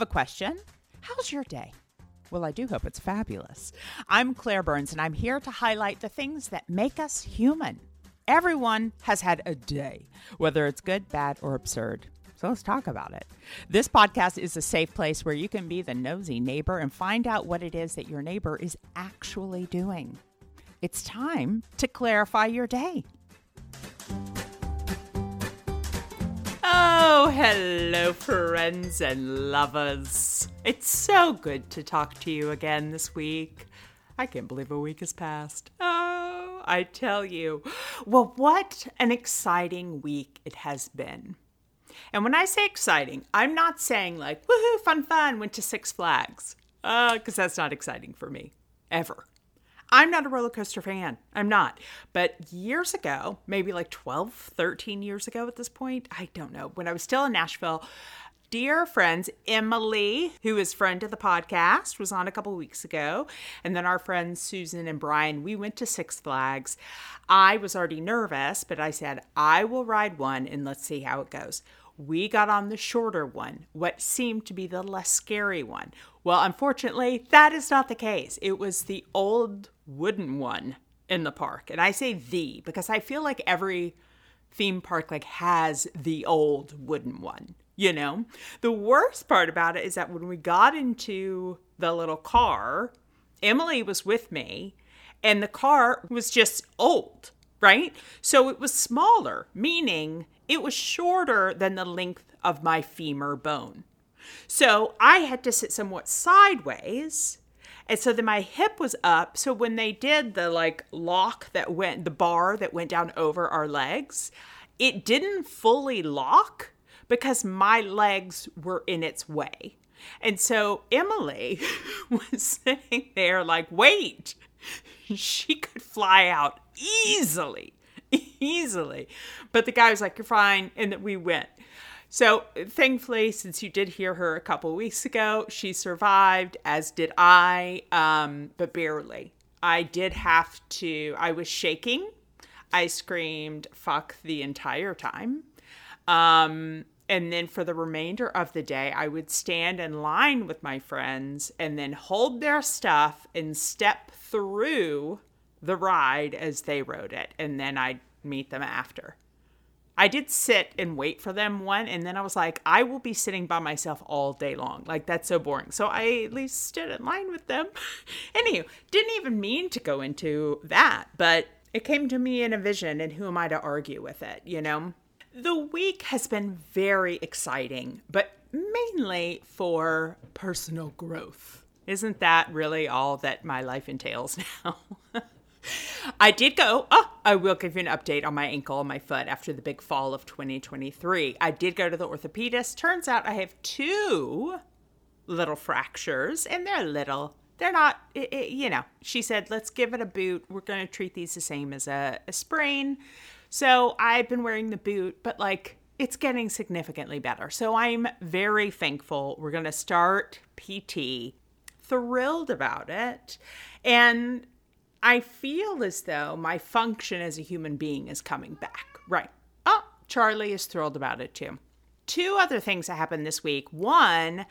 have a question. How's your day? Well, I do hope it's fabulous. I'm Claire Burns, and I'm here to highlight the things that make us human. Everyone has had a day, whether it's good, bad, or absurd. So let's talk about it. This podcast is a safe place where you can be the nosy neighbor and find out what it is that your neighbor is actually doing. It's time to clarify your day. Oh, hello, friends and lovers. It's so good to talk to you again this week. I can't believe a week has passed. Oh, I tell you. Well, what an exciting week it has been. And when I say exciting, I'm not saying like, woohoo, fun, fun, went to Six Flags, because uh, that's not exciting for me, ever. I'm not a roller coaster fan. I'm not. But years ago, maybe like 12, 13 years ago at this point, I don't know, when I was still in Nashville, dear friends, Emily, who is friend of the podcast, was on a couple weeks ago. And then our friends Susan and Brian, we went to Six Flags. I was already nervous, but I said, I will ride one and let's see how it goes. We got on the shorter one, what seemed to be the less scary one. Well, unfortunately, that is not the case. It was the old wooden one in the park. And I say the because I feel like every theme park like has the old wooden one, you know? The worst part about it is that when we got into the little car, Emily was with me and the car was just old, right? So it was smaller, meaning it was shorter than the length of my femur bone. So I had to sit somewhat sideways. And so then my hip was up. So when they did the like lock that went, the bar that went down over our legs, it didn't fully lock because my legs were in its way. And so Emily was sitting there like, wait, she could fly out easily. easily. But the guy was like, You're fine. And we went. So thankfully, since you did hear her a couple weeks ago, she survived, as did I, um, but barely. I did have to, I was shaking. I screamed, fuck the entire time. Um, and then for the remainder of the day, I would stand in line with my friends and then hold their stuff and step through the ride as they rode it, and then I'd meet them after. I did sit and wait for them one, and then I was like, I will be sitting by myself all day long. Like, that's so boring. So I at least stood in line with them. Anywho, didn't even mean to go into that, but it came to me in a vision, and who am I to argue with it, you know? The week has been very exciting, but mainly for personal growth. Isn't that really all that my life entails now? I did go. Oh, I will give you an update on my ankle and my foot after the big fall of 2023. I did go to the orthopedist. Turns out I have two little fractures, and they're little. They're not, it, it, you know. She said, let's give it a boot. We're going to treat these the same as a, a sprain. So I've been wearing the boot, but like it's getting significantly better. So I'm very thankful. We're going to start PT. Thrilled about it. And I feel as though my function as a human being is coming back. Right. Oh, Charlie is thrilled about it too. Two other things that happened this week. One,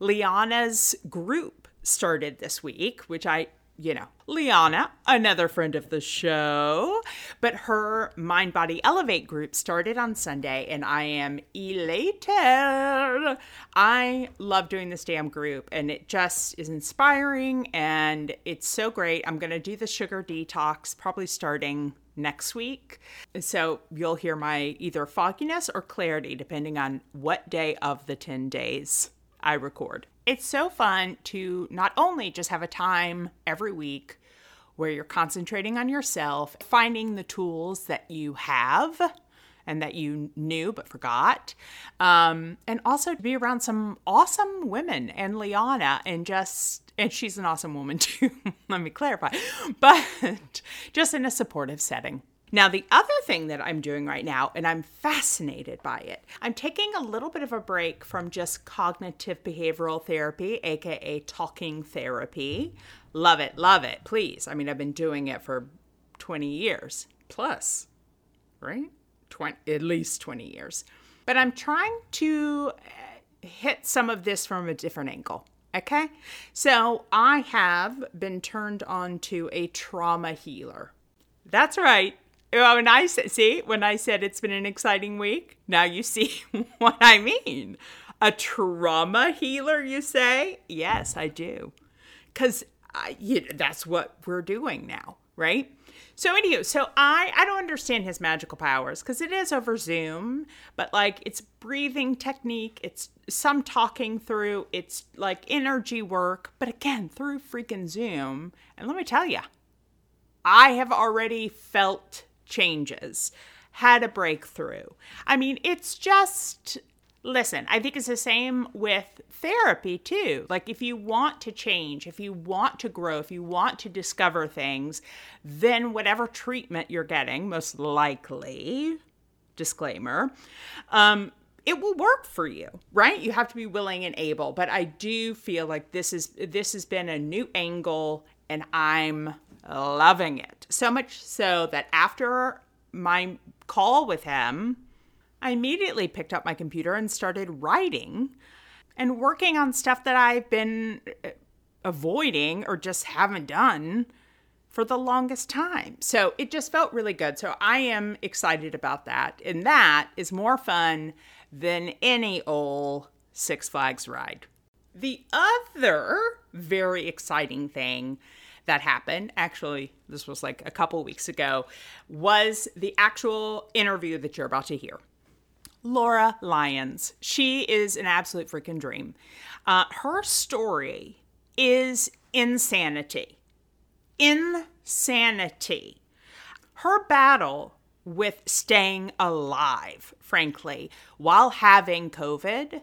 Liana's group started this week, which I you know, Liana, another friend of the show. But her Mind Body Elevate group started on Sunday, and I am elated. I love doing this damn group, and it just is inspiring, and it's so great. I'm going to do the sugar detox probably starting next week. So you'll hear my either fogginess or clarity, depending on what day of the 10 days I record. It's so fun to not only just have a time every week where you're concentrating on yourself, finding the tools that you have and that you knew but forgot, um, and also to be around some awesome women and Liana and just and she's an awesome woman too. let me clarify, but just in a supportive setting. Now, the other thing that I'm doing right now, and I'm fascinated by it, I'm taking a little bit of a break from just cognitive behavioral therapy, aka talking therapy. Love it, love it, please. I mean, I've been doing it for 20 years plus, right? 20, at least 20 years. But I'm trying to uh, hit some of this from a different angle. Okay. So I have been turned on to a trauma healer. That's right. Oh, when I said, see, when I said it's been an exciting week, now you see what I mean. A trauma healer, you say? Yes, I do. Because you know, that's what we're doing now, right? So anywho, so I I don't understand his magical powers because it is over Zoom, but like it's breathing technique, it's some talking through, it's like energy work, but again through freaking Zoom. And let me tell you, I have already felt changes, had a breakthrough. I mean, it's just listen, I think it's the same with therapy too. Like, if you want to change, if you want to grow, if you want to discover things, then whatever treatment you're getting, most likely, disclaimer, um, it will work for you right you have to be willing and able but i do feel like this is this has been a new angle and i'm loving it so much so that after my call with him I immediately picked up my computer and started writing and working on stuff that I've been uh, avoiding or just haven't done for the longest time. So it just felt really good. So I am excited about that. And that is more fun than any old Six Flags ride. The other very exciting thing that happened, actually, this was like a couple weeks ago, was the actual interview that you're about to hear. Laura Lyons. She is an absolute freaking dream. Uh, her story is insanity. Insanity. Her battle with staying alive, frankly, while having COVID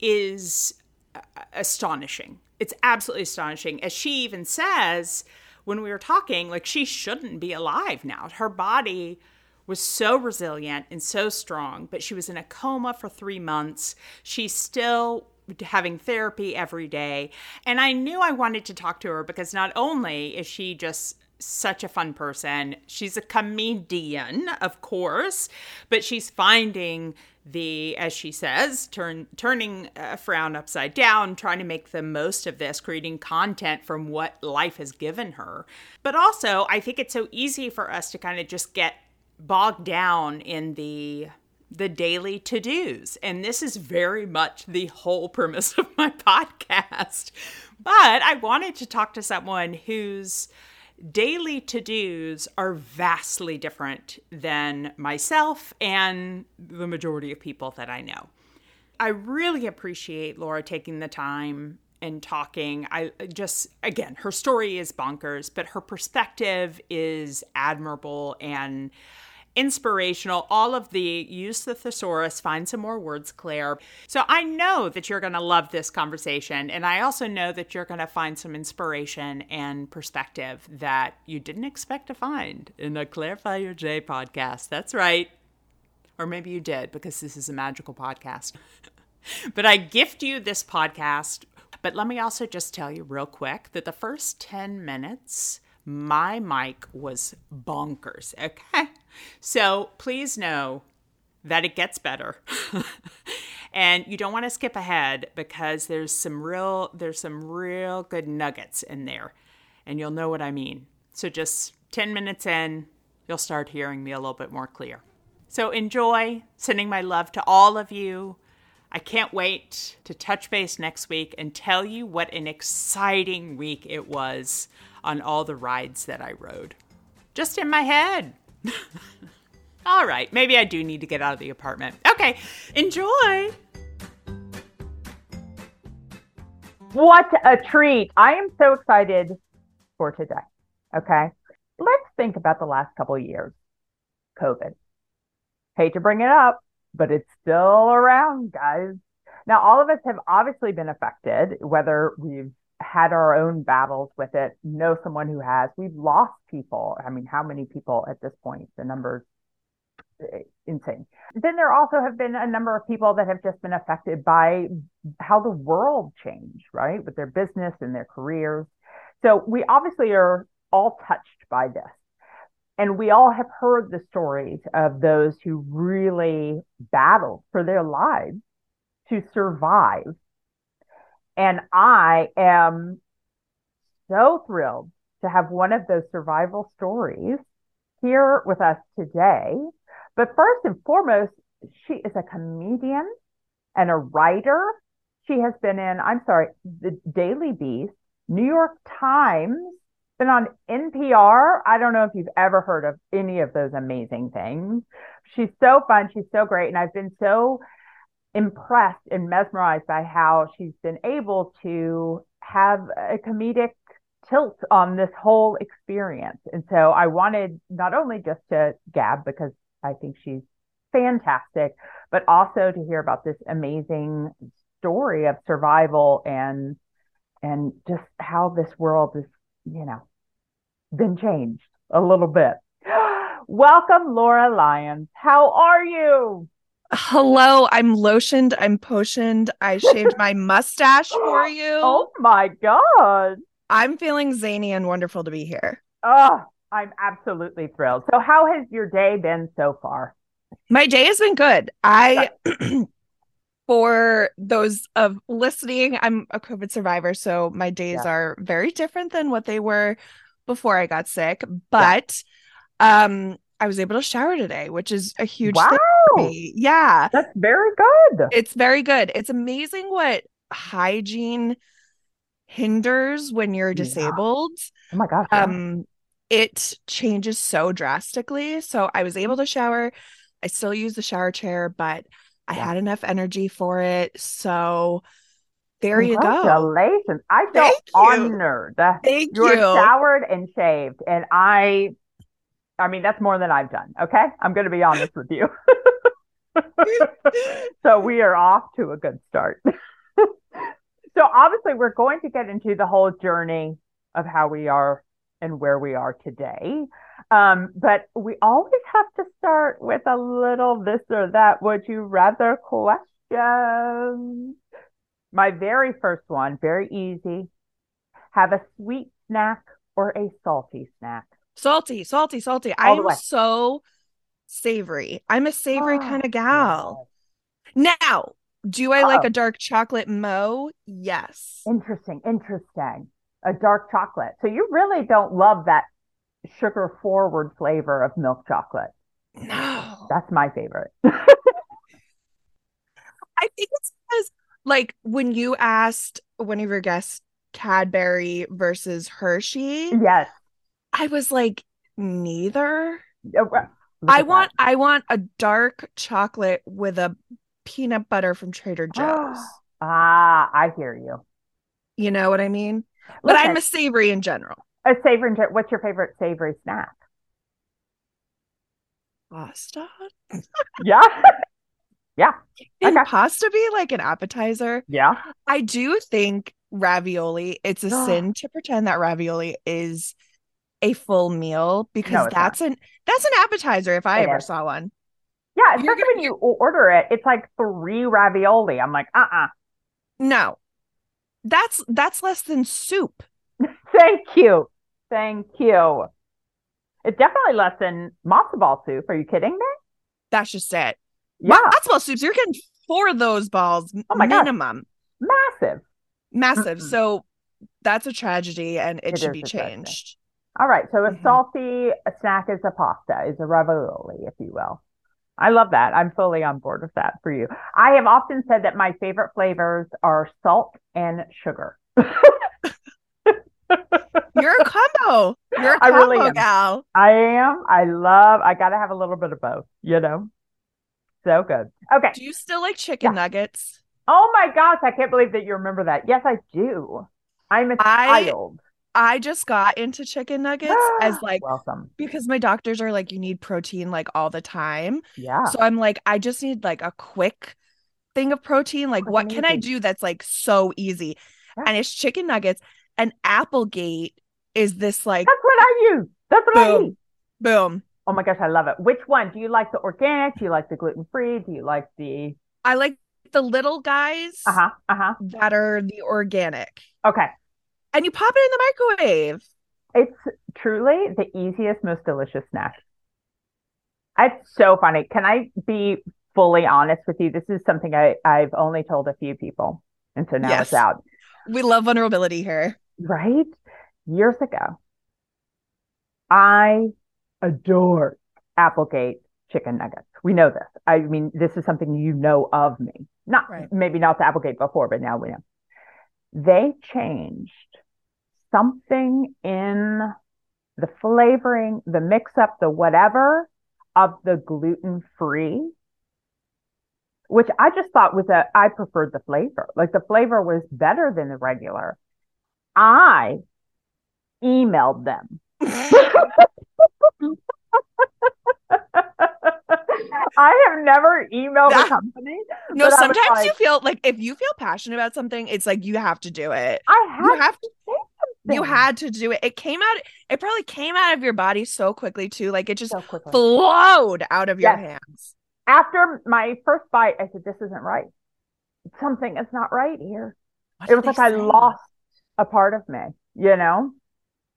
is uh, astonishing. It's absolutely astonishing. As she even says, when we were talking, like she shouldn't be alive now. Her body was so resilient and so strong, but she was in a coma for three months. She's still having therapy every day. And I knew I wanted to talk to her because not only is she just such a fun person, she's a comedian, of course, but she's finding the as she says turn turning a frown upside down trying to make the most of this creating content from what life has given her. But also i think it's so easy for us to kind of just get bogged down in the the daily to-dos. And this is very much the whole premise of my podcast. But i wanted to talk to someone whose daily to-dos are vastly different than myself and the majority of people that i know. I really appreciate laura taking the time and talking. I just again her story is bonkers but her perspective is admirable and inspirational. All of the use the thesaurus, find some more words, Claire. So I know that you're going to love this conversation. And I also know that you're going to find some inspiration and perspective that you didn't expect to find in the Clarify Your Day podcast. That's right. Or maybe you did because this is a magical podcast. but I gift you this podcast. But let me also just tell you real quick that the first 10 minutes, my mic was bonkers. Okay. So please know that it gets better. and you don't want to skip ahead because there's some real there's some real good nuggets in there and you'll know what I mean. So just 10 minutes in, you'll start hearing me a little bit more clear. So enjoy sending my love to all of you. I can't wait to touch base next week and tell you what an exciting week it was on all the rides that I rode. Just in my head. All right, maybe I do need to get out of the apartment. Okay, enjoy. What a treat. I am so excited for today. Okay. Let's think about the last couple years. COVID. Hate to bring it up, but it's still around, guys. Now, all of us have obviously been affected, whether we've had our own battles with it, know someone who has. We've lost people. I mean, how many people at this point? The numbers eh, insane. Then there also have been a number of people that have just been affected by how the world changed, right? With their business and their careers. So we obviously are all touched by this. And we all have heard the stories of those who really battled for their lives to survive. And I am so thrilled to have one of those survival stories here with us today. But first and foremost, she is a comedian and a writer. She has been in, I'm sorry, the Daily Beast, New York Times, been on NPR. I don't know if you've ever heard of any of those amazing things. She's so fun. She's so great. And I've been so impressed and mesmerized by how she's been able to have a comedic tilt on this whole experience. And so I wanted not only just to gab because I think she's fantastic, but also to hear about this amazing story of survival and and just how this world is, you know, been changed a little bit. Welcome, Laura Lyons. How are you? Hello, I'm lotioned, I'm potioned, I shaved my mustache for you. Oh my God. I'm feeling zany and wonderful to be here. Oh, I'm absolutely thrilled. So, how has your day been so far? My day has been good. I, for those of listening, I'm a COVID survivor, so my days yeah. are very different than what they were before I got sick. But, yeah. um, I was able to shower today, which is a huge wow. Yeah. That's very good. It's very good. It's amazing what hygiene hinders when you're disabled. Yeah. Oh my gosh. Yeah. Um it changes so drastically. So I was able to shower. I still use the shower chair, but I had enough energy for it. So there you go. Congratulations. I feel Thank honored. You. Thank You're you. showered and shaved. And I I mean, that's more than I've done. Okay. I'm going to be honest with you. so we are off to a good start. so obviously, we're going to get into the whole journey of how we are and where we are today. Um, but we always have to start with a little this or that would you rather question. My very first one, very easy. Have a sweet snack or a salty snack? Salty, salty, salty. I'm so savory. I'm a savory oh, kind of gal. Now, do I oh. like a dark chocolate mo? Yes. Interesting, interesting. A dark chocolate. So you really don't love that sugar forward flavor of milk chocolate. No. That's my favorite. I think it's because like when you asked one of your guests Cadbury versus Hershey. Yes. I was like, neither. I want that. I want a dark chocolate with a peanut butter from Trader Joe's. ah, I hear you. You know what I mean? But I'm a savory in general. A savory. What's your favorite savory snack? Pasta. yeah. yeah. Can okay. pasta be like an appetizer? Yeah. I do think ravioli. It's a sin to pretend that ravioli is a full meal because no, that's not. an that's an appetizer if I it ever is. saw one. Yeah, especially when you order it, it's like three ravioli. I'm like, uh uh No. That's that's less than soup. Thank you. Thank you. It's definitely less than matzo ball soup. Are you kidding me? That's just it. Yeah. Matzo ball soups, you're getting four of those balls oh my God. minimum. Massive. Massive. Mm-hmm. So that's a tragedy and it, it should be changed. All right. So a mm-hmm. salty snack is a pasta, is a ravioli, if you will. I love that. I'm fully on board with that for you. I have often said that my favorite flavors are salt and sugar. You're a combo. You're a combo I really am. gal. I am. I love. I got to have a little bit of both. You know. So good. Okay. Do you still like chicken yeah. nuggets? Oh my gosh! I can't believe that you remember that. Yes, I do. I'm a I, child. I just got into chicken nuggets as like welcome because my doctors are like you need protein like all the time. Yeah. So I'm like I just need like a quick thing of protein. Like what can I do that's like so easy? Yeah. And it's chicken nuggets and Applegate is this like That's what I use. That's what boom, I use. Boom. Oh my gosh, I love it. Which one? Do you like the organic? Do you like the gluten free? Do you like the I like the little guys uh-huh, uh-huh. that are the organic. Okay and you pop it in the microwave. It's truly the easiest, most delicious snack. It's so funny. Can I be fully honest with you, this is something I, I've only told a few people. And so now Yes. it's out. We love vulnerability here. Right? Years ago, I adored Applegate chicken nuggets. We know this. I mean, this is something you know of me. Not Right. maybe not the Applegate before, but now we know. They changed something in the flavoring, the mix up, the whatever of the gluten free, which I just thought was a, I preferred the flavor. Like the flavor was better than the regular. I emailed them. I have never emailed a company. No, but I was sometimes like- you feel like if you feel passionate about something, it's like you have to do it. I You have to You had to do it. It came out, it probably came out of your body so quickly too. Like it just so flowed out of your Yes. hands. After my first bite, I said, "This isn't right. Something is not right here." What it was like I lost a part of me, you know?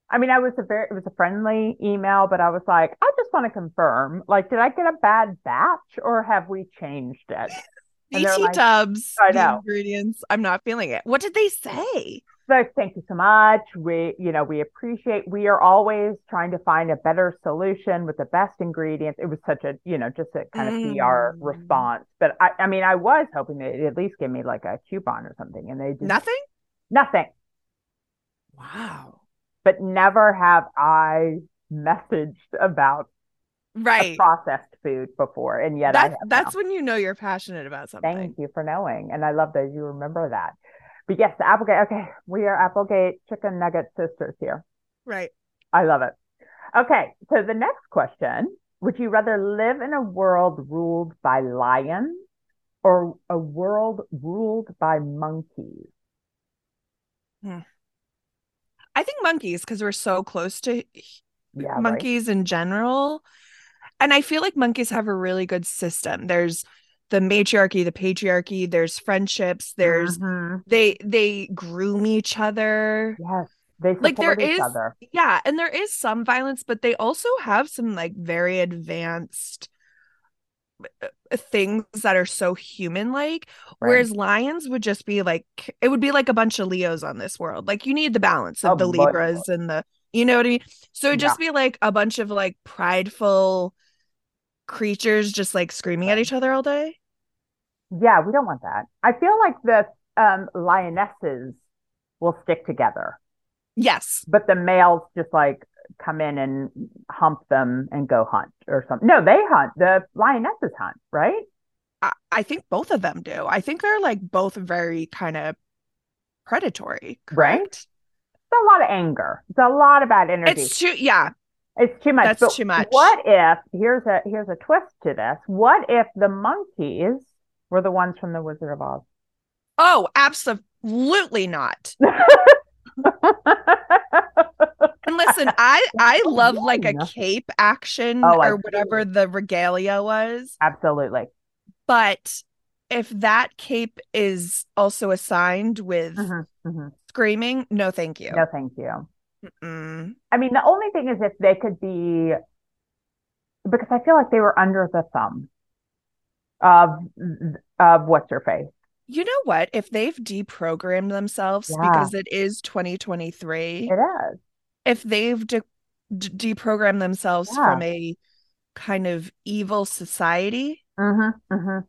I mean, I was a very, it was a friendly email, but I was like, I just want to confirm, like, did I get a bad batch or have we changed it? BT like, dubs, I know. ingredients. I'm not feeling it. What did they say? So thank you so much. We, you know, we appreciate, we are always trying to find a better solution with the best ingredients. It was such a, you know, just a kind of PR Mm. response. But I, I mean, I was hoping they'd at least give me like a coupon or something and they did Nothing? nothing. Wow. But never have I messaged about Right. processed food before, and yet I That's that's now. when you know you're passionate about something. Thank you for knowing, and I love that you remember that. But yes, the Applegate. Okay, we are Applegate chicken nugget sisters here. Right. I love it. Okay, so the next question: Would you rather live in a world ruled by lions or a world ruled by monkeys? Hmm. I think monkeys because we're so close to Yeah, right. monkeys in general. And I feel like monkeys have a really good system. There's the matriarchy, the patriarchy, there's friendships, there's Mhm. they they groom each other. yes, they support Like, there each is- other. Yeah, and there is some violence, but they also have some like very advanced uh, things that are so human like Right. whereas lions would just be like it would be like a bunch of leos on this world like you need the balance of Oh, the boy, libras and the you know what i mean so it'd just be like a bunch of like prideful creatures just like screaming at each other all day Yeah, we don't want that. I feel like the um, lionesses will stick together, yes but the males just like come in and hump them and go hunt or something. No, they hunt. The lionesses hunt, right? I, I think both of them do i think they're like both very kind of predatory Right. correct It's a lot of anger. It's a lot of bad energy. it's too yeah It's too much. That's But too much. What if here's a here's a twist to this? What if the monkeys were the ones from the Wizard of Oz? oh absolutely not And listen, I I love like a cape action Oh, or whatever the regalia was, Absolutely. but if that cape is also assigned with Mhm, mhm. screaming, no, thank you. No, thank you. Mm-mm. I mean, the only thing is if they could be, because I feel like they were under the thumb of of what's her face. You know what? If they've deprogrammed themselves Yeah. because it is 2023, It is. if they've de- de- deprogrammed themselves Yeah. from a kind of evil society, Mm-hmm, mm-hmm.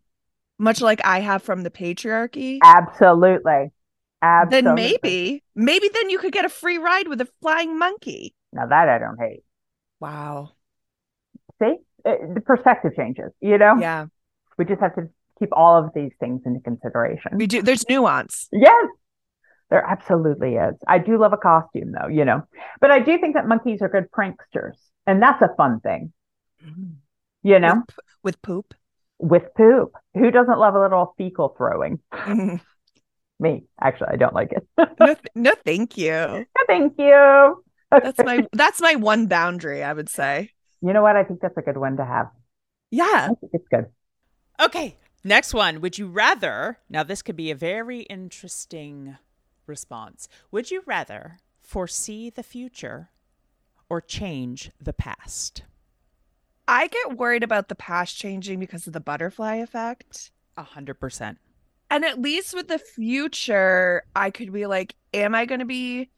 much like I have from the patriarchy, Absolutely. Absolutely. then maybe, maybe then you could get a free ride with a flying monkey. Now that I don't hate. Wow. See, It- the perspective changes. You know, Yeah, we just have to keep all of these things into consideration. we do. There's nuance. Yes, there absolutely is. I do love a costume though, you know, but I do think that monkeys are good pranksters, and that's a fun thing, mm. you know, With, with poop. with poop. Who doesn't love a little fecal throwing? no, Me, actually, I don't like it. th- no, thank you. Thank you. That's my that's my one boundary. I would say. You know what? I think that's a good one to have. Yeah. It's good. Okay, next one. Would you rather? Now, this could be a very interesting response. Would you rather foresee the future or change the past? I get worried about the past changing because of the butterfly effect. A hundred percent. And at least with the future, I could be like, am I going to be,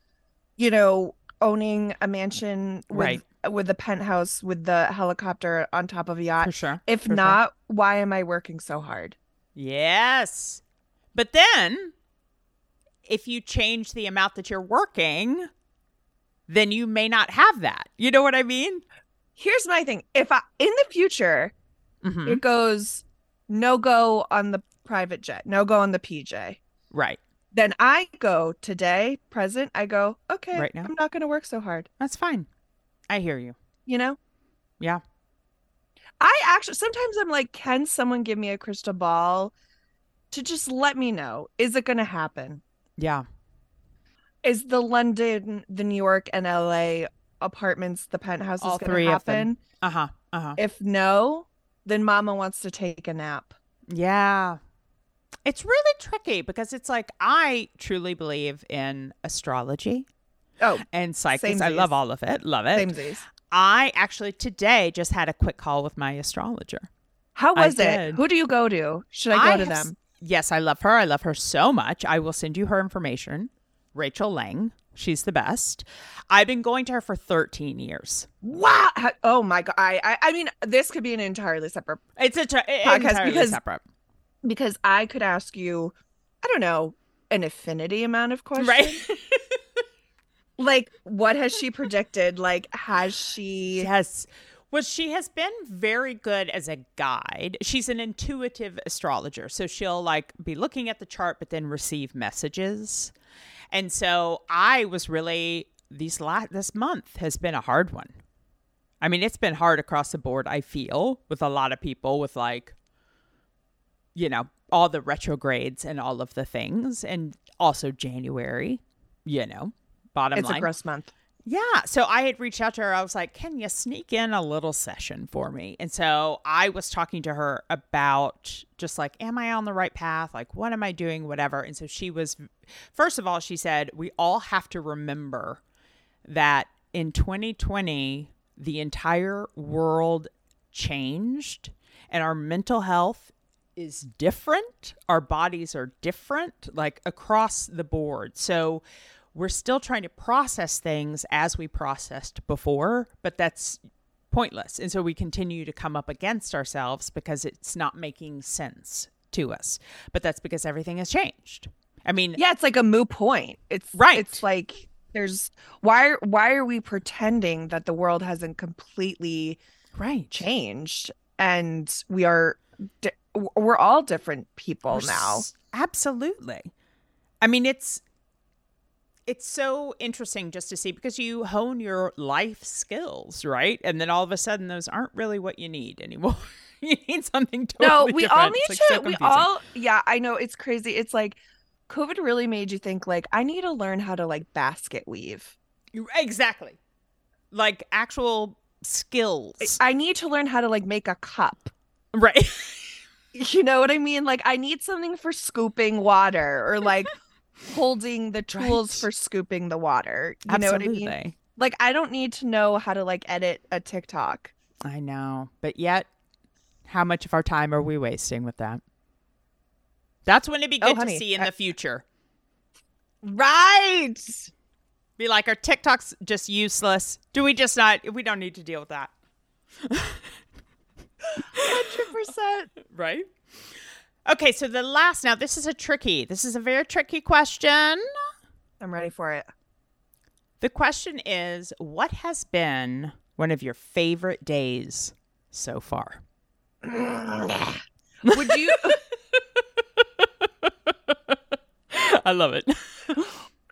you know, owning a mansion with Right. with a penthouse with the helicopter on top of a yacht? For sure. If for sure. not, why am I working so hard? Yes. But then if you change the amount that you're working, then you may not have that. You know what I mean? Here's my thing. If I in the future Mhm. it goes no go on the private jet, no go on the PJ. Right. Then I go today, present, I go, okay, Right now? I'm not going to work so hard, That's fine. I hear you. you know? Yeah. I actually sometimes I'm like, can someone give me a crystal ball to just let me know? Is it going to happen? Yeah. Is the London, the New York, and LA apartments, the penthouses All going to happen? Uh-huh. Uh-huh. If no, then Mama wants to take a nap. Yeah. It's really tricky because it's like I truly believe in astrology Oh, and psychics. I love all of it. Love it. samesies. I actually today just had a quick call with my astrologer. How I was it? did. Who do you go to? Should I go to have them? Yes, I love her. I love her so much. I will send you her information. Rachel Lang. She's the best. I've been going to her for 13 years. Wow. Oh my god. I, I I mean, this could be an entirely separate It's a Podcast entirely because- separate. Because I could ask you, I don't know, an affinity amount of questions. Right? Like, what has she predicted? Like, has she? yes. Well, she has been very good as a guide. She's an intuitive astrologer. So she'll like be looking at the chart, but then receive messages. And so I was really these last this month has been a hard one. I mean, it's been hard across the board, I feel, with a lot of people with like you know, all the retrogrades and all of the things and also January, you know. Bottom It's line. a gross month. Yeah. So I had reached out to her. I was like, can you sneak in a little session for me? And so I was talking to her about just like, am I on the right path? Like, what am I doing? Whatever. And so she was, first of all, she said, we all have to remember that in 2020, the entire world changed and our mental health is different. Our bodies are different, like across the board. So we're still trying to process things as we processed before, but that's pointless. And so we continue to come up against ourselves because it's not making sense to us. But that's because everything has changed. I mean, Yeah, it's like a moot point. It's Right. It's like there's why why are we pretending that the world hasn't completely right. changed and we are we're all different people We're now. s- Absolutely. I mean, it's it's so interesting just to see because you hone your life skills, right? And then all of a sudden, those aren't really what you need anymore. you need something totally no, we all need It's, to. so we all, yeah, I know it's crazy. It's like COVID really made you think like I need to learn how to like basket weave. Exactly like actual skills, I need to learn how to like make a cup. right? You know what I mean? Like I need something for scooping water or like holding the tools Right. for scooping the water. You know what I mean? Like I don't need to know how to like edit a TikTok. I know, but yet, how much of our time are we wasting with that? That's when it'd be Oh, good honey, to see in I- the future. Right. Be like, are TikToks just useless? Do we just not? We don't need to deal with that, 100%. right? Okay, so the last now, this is a tricky. This is a very tricky question. I'm ready for it. The question is, what has been one of your favorite days so far? Would you I love it.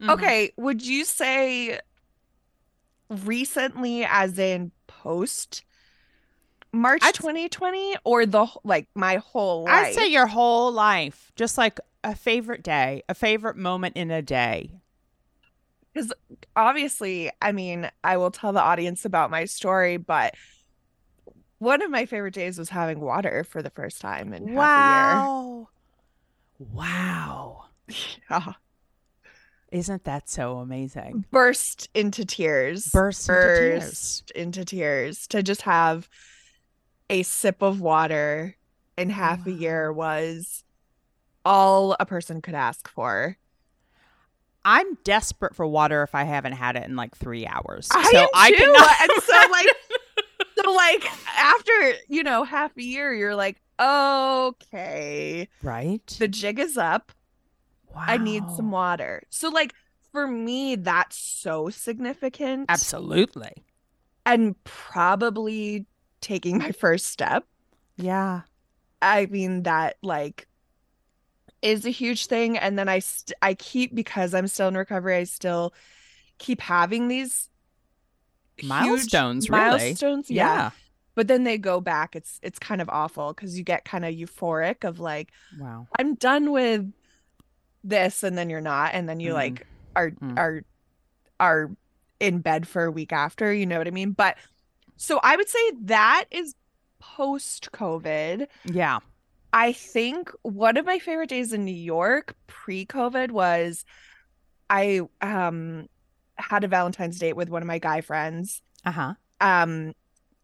Okay, would you say recently as in post March I'd- 2020 or the like my whole life? I'd say your whole life, just like a favorite day, a favorite moment in a day. Because obviously, I mean, I will tell the audience about my story, but one of my favorite days was having water for the first time in half Wow. Wow. a year. Yeah. Isn't that so amazing? Burst into tears. Burst into tears. burst into tears to just have a sip of water in half a year was all a person could ask for. I'm desperate for water if I haven't had it in like three hours. I so I too. cannot- and so like so like after, you know, half a year, you're like, okay, right. the jig is up. Wow. I need some water. So like for me, that's so significant. Absolutely. And probably taking my first step. Yeah. I mean that like is a huge thing and then I st- I keep because I'm still in recovery I still keep having these Milestones, really. milestones yeah. Yeah. but then they go back it's it's kind of awful cuz you get kind of euphoric of like Wow. I'm done with this and then you're not and then you Mhm. like are Mm. are are in bed for a week after you know what I mean but so I would say that is post covid Yeah. I think one of my favorite days in New York pre-COVID was I um had a Valentine's date with one of my guy friends. Uh huh. Um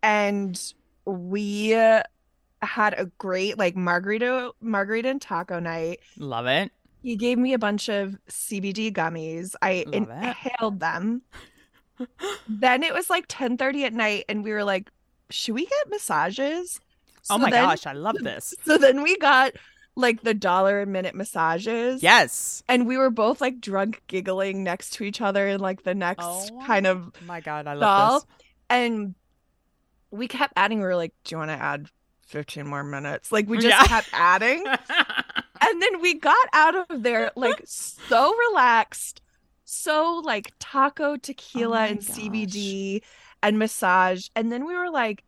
and we had a great like margarita margarita and taco night. Love it. He gave me a bunch of CBD gummies. I Love it. inhaled them. Then it was like 10:30 at night and we were like, "Should we get massages?" oh So my then- gosh, I love this. so then we got like the dollar a minute massages. Yes. And we were both like drunk giggling next to each other in like the next Oh kind of my god, I love stall. this. And we kept adding, we were like, Do you want to add 15 more minutes? Like we just Yeah. kept adding. And then we got out of there like so relaxed, so like taco, oh tequila, Oh and gosh. CBD and massage. And then we were like,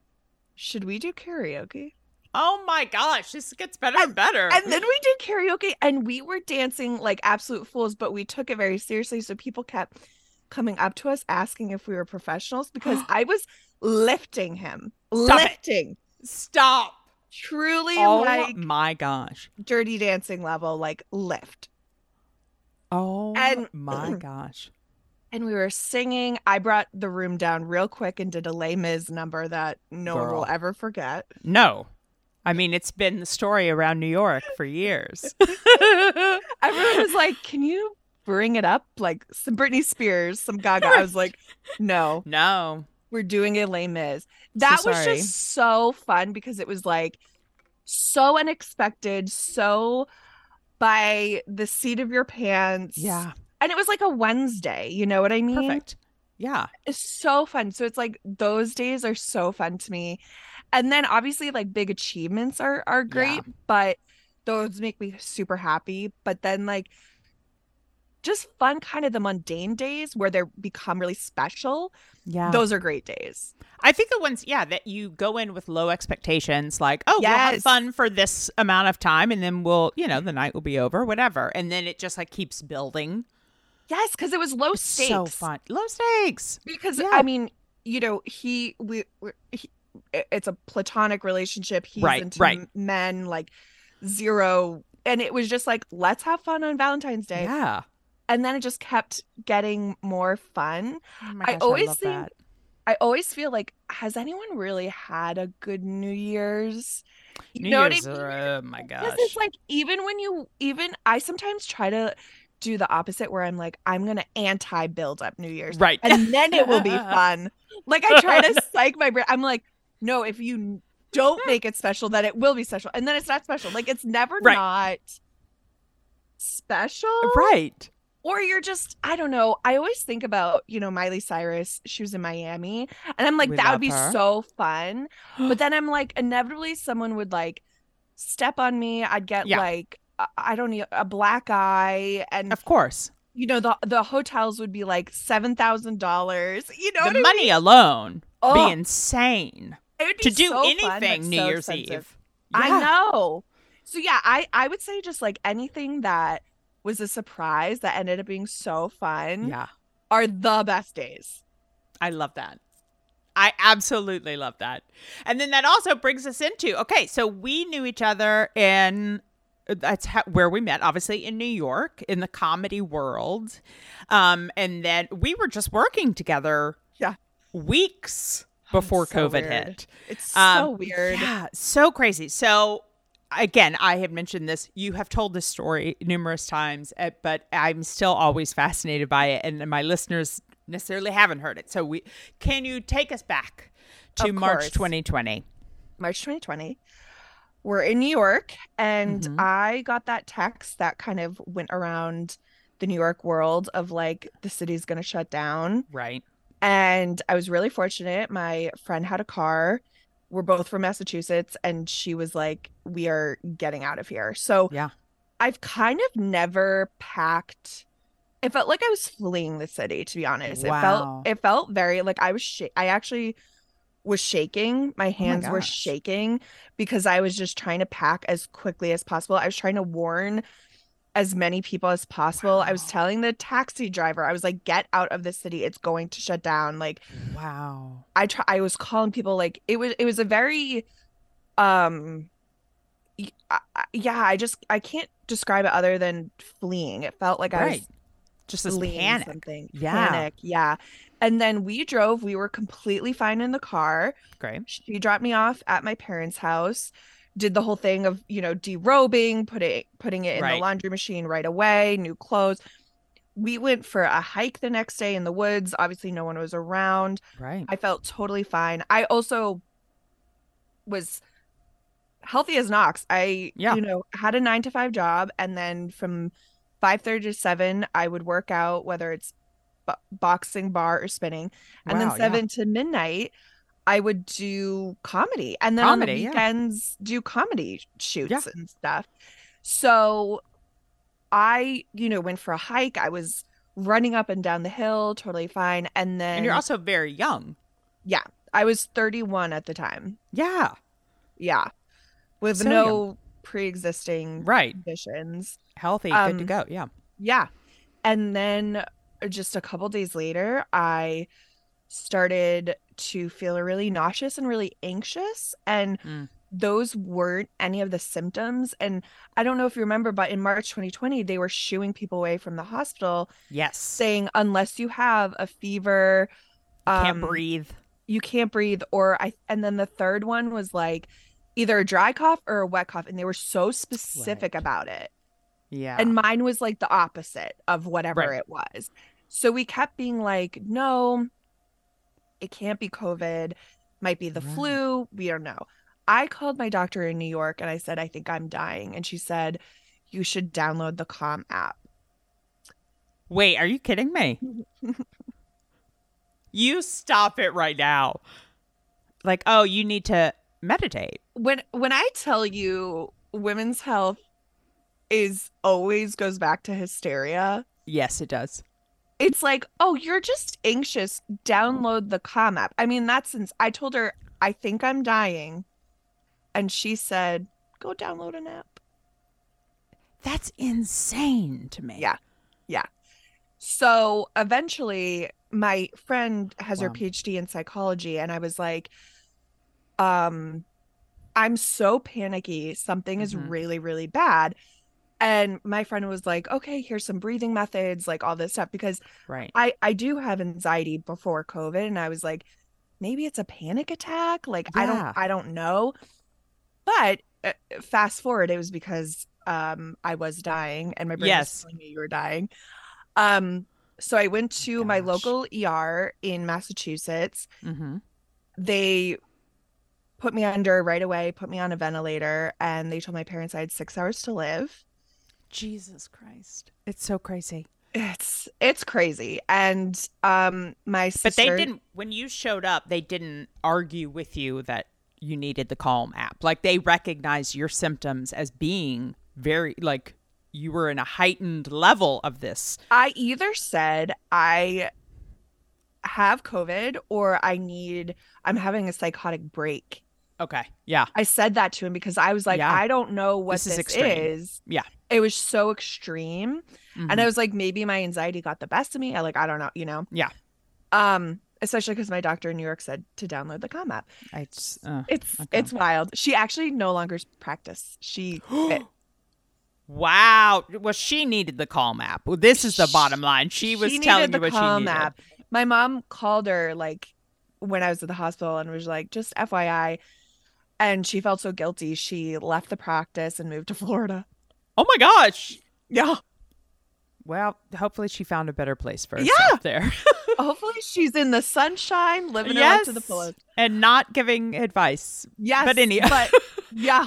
should we do karaoke? oh my gosh, this gets better and better. And then we did karaoke and we were dancing like absolute fools, but we took it very seriously. So people kept coming up to us asking if we were professionals because I was lifting him. Stop it. lifting. Stop. Truly Oh like my gosh. dirty dancing level, like lift. Oh And- my gosh. And we were singing. I brought the room down real quick and did a Les Mis number that no one will ever forget. No. I mean, it's been the story around New York for years. Everyone was like, Can you bring it up? Like some Britney Spears, some Gaga. I was like, No. no. we're doing a Les Mis. That was just so fun because it was like so unexpected, so by the seat of your pants. Yeah. And it was like a Wednesday, you know what I mean? Perfect. Yeah. It's so fun. So it's like those days are so fun to me. And then obviously like big achievements are are great, but those make me super happy. But then like just fun kind of the mundane days where they become really special. Yeah. Those are great days. I think the ones, yeah, that you go in with low expectations, like, oh, we'll have fun for this amount of time, and then we'll, you know, the night will be over, whatever, and then it just like keeps building. Yes, because it was low stakes. So fun, low stakes. Because Yeah. I mean, you know, he we we- he, it's a platonic relationship. He's Right, into right. men like zero, and it was just like let's have fun on Valentine's Day, Yeah. And then it just kept getting more fun. Oh my I gosh, always love think- that. I always feel like has anyone really had a good New Year's? You New know Year's, I mean? oh my Because gosh. it's like even when you even I sometimes try to do the opposite where I'm like I'm gonna anti build up New Year's right. and then it will be fun. Like I try to psych my brain. I'm like, no, if you don't make it special, then it will be special, and then it's not special. Like it's never Right. not special, right. Or you're just, I don't know. I always think about, you know, Miley Cyrus. She was in Miami, and I'm like, We that would be her. so fun. But then I'm like, inevitably, someone would like step on me. I'd get Yeah. like, I- don't know, a black eye, and Of course. you know, the the hotels would be like seven thousand dollars. You know, the what I money mean? alone Oh. be insane. Would To do so anything but New so Year's expensive. Eve. I know. So yeah, I I would say just like anything that was a surprise that ended up being so fun Yeah. are the best days. I love that. I absolutely love that. And then that also brings us into okay, so we knew each other in that's how, where we met, obviously in New York in the comedy world, um, and then we were just working together. Yeah. weeks before it's so COVID weird. hit. It's so Um, weird. Yeah, so crazy. So again, I have mentioned this. You have told this story numerous times, eh, but I'm still always fascinated by it, and my listeners necessarily haven't heard it. So we can you take us back to March 2020? March 2020. We're in New York, and Mhm. I got that text that kind of went around the New York world of like the city's going to shut down. Right. And I was really fortunate. My friend had a car. We're both from Massachusetts, and she was like, We are getting out of here. So Yeah. I've kind of never packed. It felt like I was fleeing the city, to be honest. It felt it felt very like I was sh- I actually was shaking. My oh hands were shaking because I was just trying to pack as quickly as possible. I was trying to warn as many people as possible. I was telling the taxi driver, I was like, get out of the city. It's going to shut down. Like Wow. I try I was calling people like it was it was a very um y- I- I- yeah, I just I can't describe it other than fleeing. It felt like I was Just this panic. something. Yeah. Panic, yeah. And then we drove, we were completely fine in the car. Great. She dropped me off at my parents' house, did the whole thing of, you know, derobing, putting it putting it in the laundry machine right away, new clothes. We went for a hike the next day in the woods. Obviously, no one was around. Right. I felt totally fine. I also was healthy as Knox. I, Yeah. you know, had a nine to five job, and then from five thirty to seven, I would work out, whether it's bo- boxing, barre, or spinning, and then Wow, yeah. seven to midnight. I would do comedy, and then Comedy, on the yeah. weekends do comedy shoots Yeah. and stuff. So I, you know, went for a hike. I was running up and down the hill, totally fine. And then And you're also very young. Yeah. I was 31 at the time. Yeah. Yeah. With So no pre-existing Right. conditions. Healthy. good to Um, go. Yeah. Yeah. And then just a couple days later, I started to feel really nauseous and really anxious. And Mm. those weren't any of the symptoms. And I don't know if you remember, but in March 2020, they were shooing people away from the hospital Yes. saying, unless you have a fever, Can't um, breathe. you can't breathe or i and then the third one was like either a dry cough or a wet cough and they were so specific Right. about it Yeah. and mine was like the opposite of whatever Right. it was so we kept being like no it can't be covid might be the Right. flu we don't know i called my doctor in new york and i said i think i'm dying and she said you should download the calm app Wait, are you kidding me? you stop it right now. Like, oh, you need to meditate. when when I tell you women's health is always goes back to hysteria, Yes, it does. It's like, oh, you're just anxious. Download the Calm app. I mean, that's since I told her I think I'm dying, and she said, go download an app. That's insane to me. Yeah. Yeah. So eventually, my friend has her PhD in psychology, and I was like, um, I'm so panicky. Something is Mhm. really, really bad. And my friend was like, okay, here's some breathing methods, like all this stuff, because Right. I I do have anxiety before COVID, and I was like, maybe it's a panic attack. Like I don't I don't know. But uh, fast forward, it was because um I was dying, and my brain Yes. was telling me you were dying. Um, so I went to my local ER in Massachusetts. Mm-hmm. They put me under right away, put me on a ventilator, and they told my parents I had six hours to live. Jesus Christ. It's so crazy. It's it's crazy. And um my sister But they didn't, when you showed up, they didn't argue with you that you needed the Calm app. Like they recognized your symptoms as being very, like you were in a heightened level of this. I either said I have COVID or I need I'm having a psychotic break. Okay. Yeah. I said that to him because I was like, Yeah. I don't know what This this, is extreme. is. Yeah. It was so extreme. And Mhm. I was like, maybe my anxiety got the best of me. I like, I don't know, you know? Yeah. Um, especially because my doctor in New York said to download the Calm app. I just, uh, It's Okay. it's wild. She actually no longer practice. She quit. wow. Well, she needed the Calm app. Well, this is the bottom line. She was needed telling you what Calm she needed. app. My mom called her like when I was at the hospital and was like, just FYI. And she felt so guilty. She left the practice and moved to Florida. Oh my gosh. Yeah. Well, hopefully she found a better place for Yeah. herself there. Hopefully she's in the sunshine, living her life to the fullest. and not giving advice. Yes. But any- but yeah.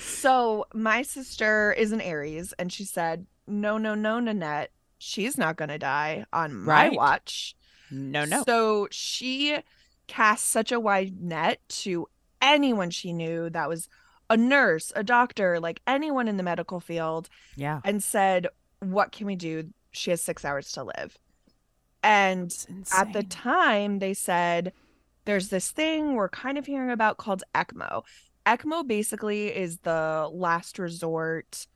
So my sister is an Aries and she said, No, no, no, Nanette. She's not gonna die on my Right. watch. No, no. So she cast such a wide net to anyone she knew that was a nurse, a doctor, like anyone in the medical field, yeah. and said, What can we do? She has six hours to live. And at the time, they said, There's this thing we're kind of hearing about called ECMO. ECMO basically is the last resort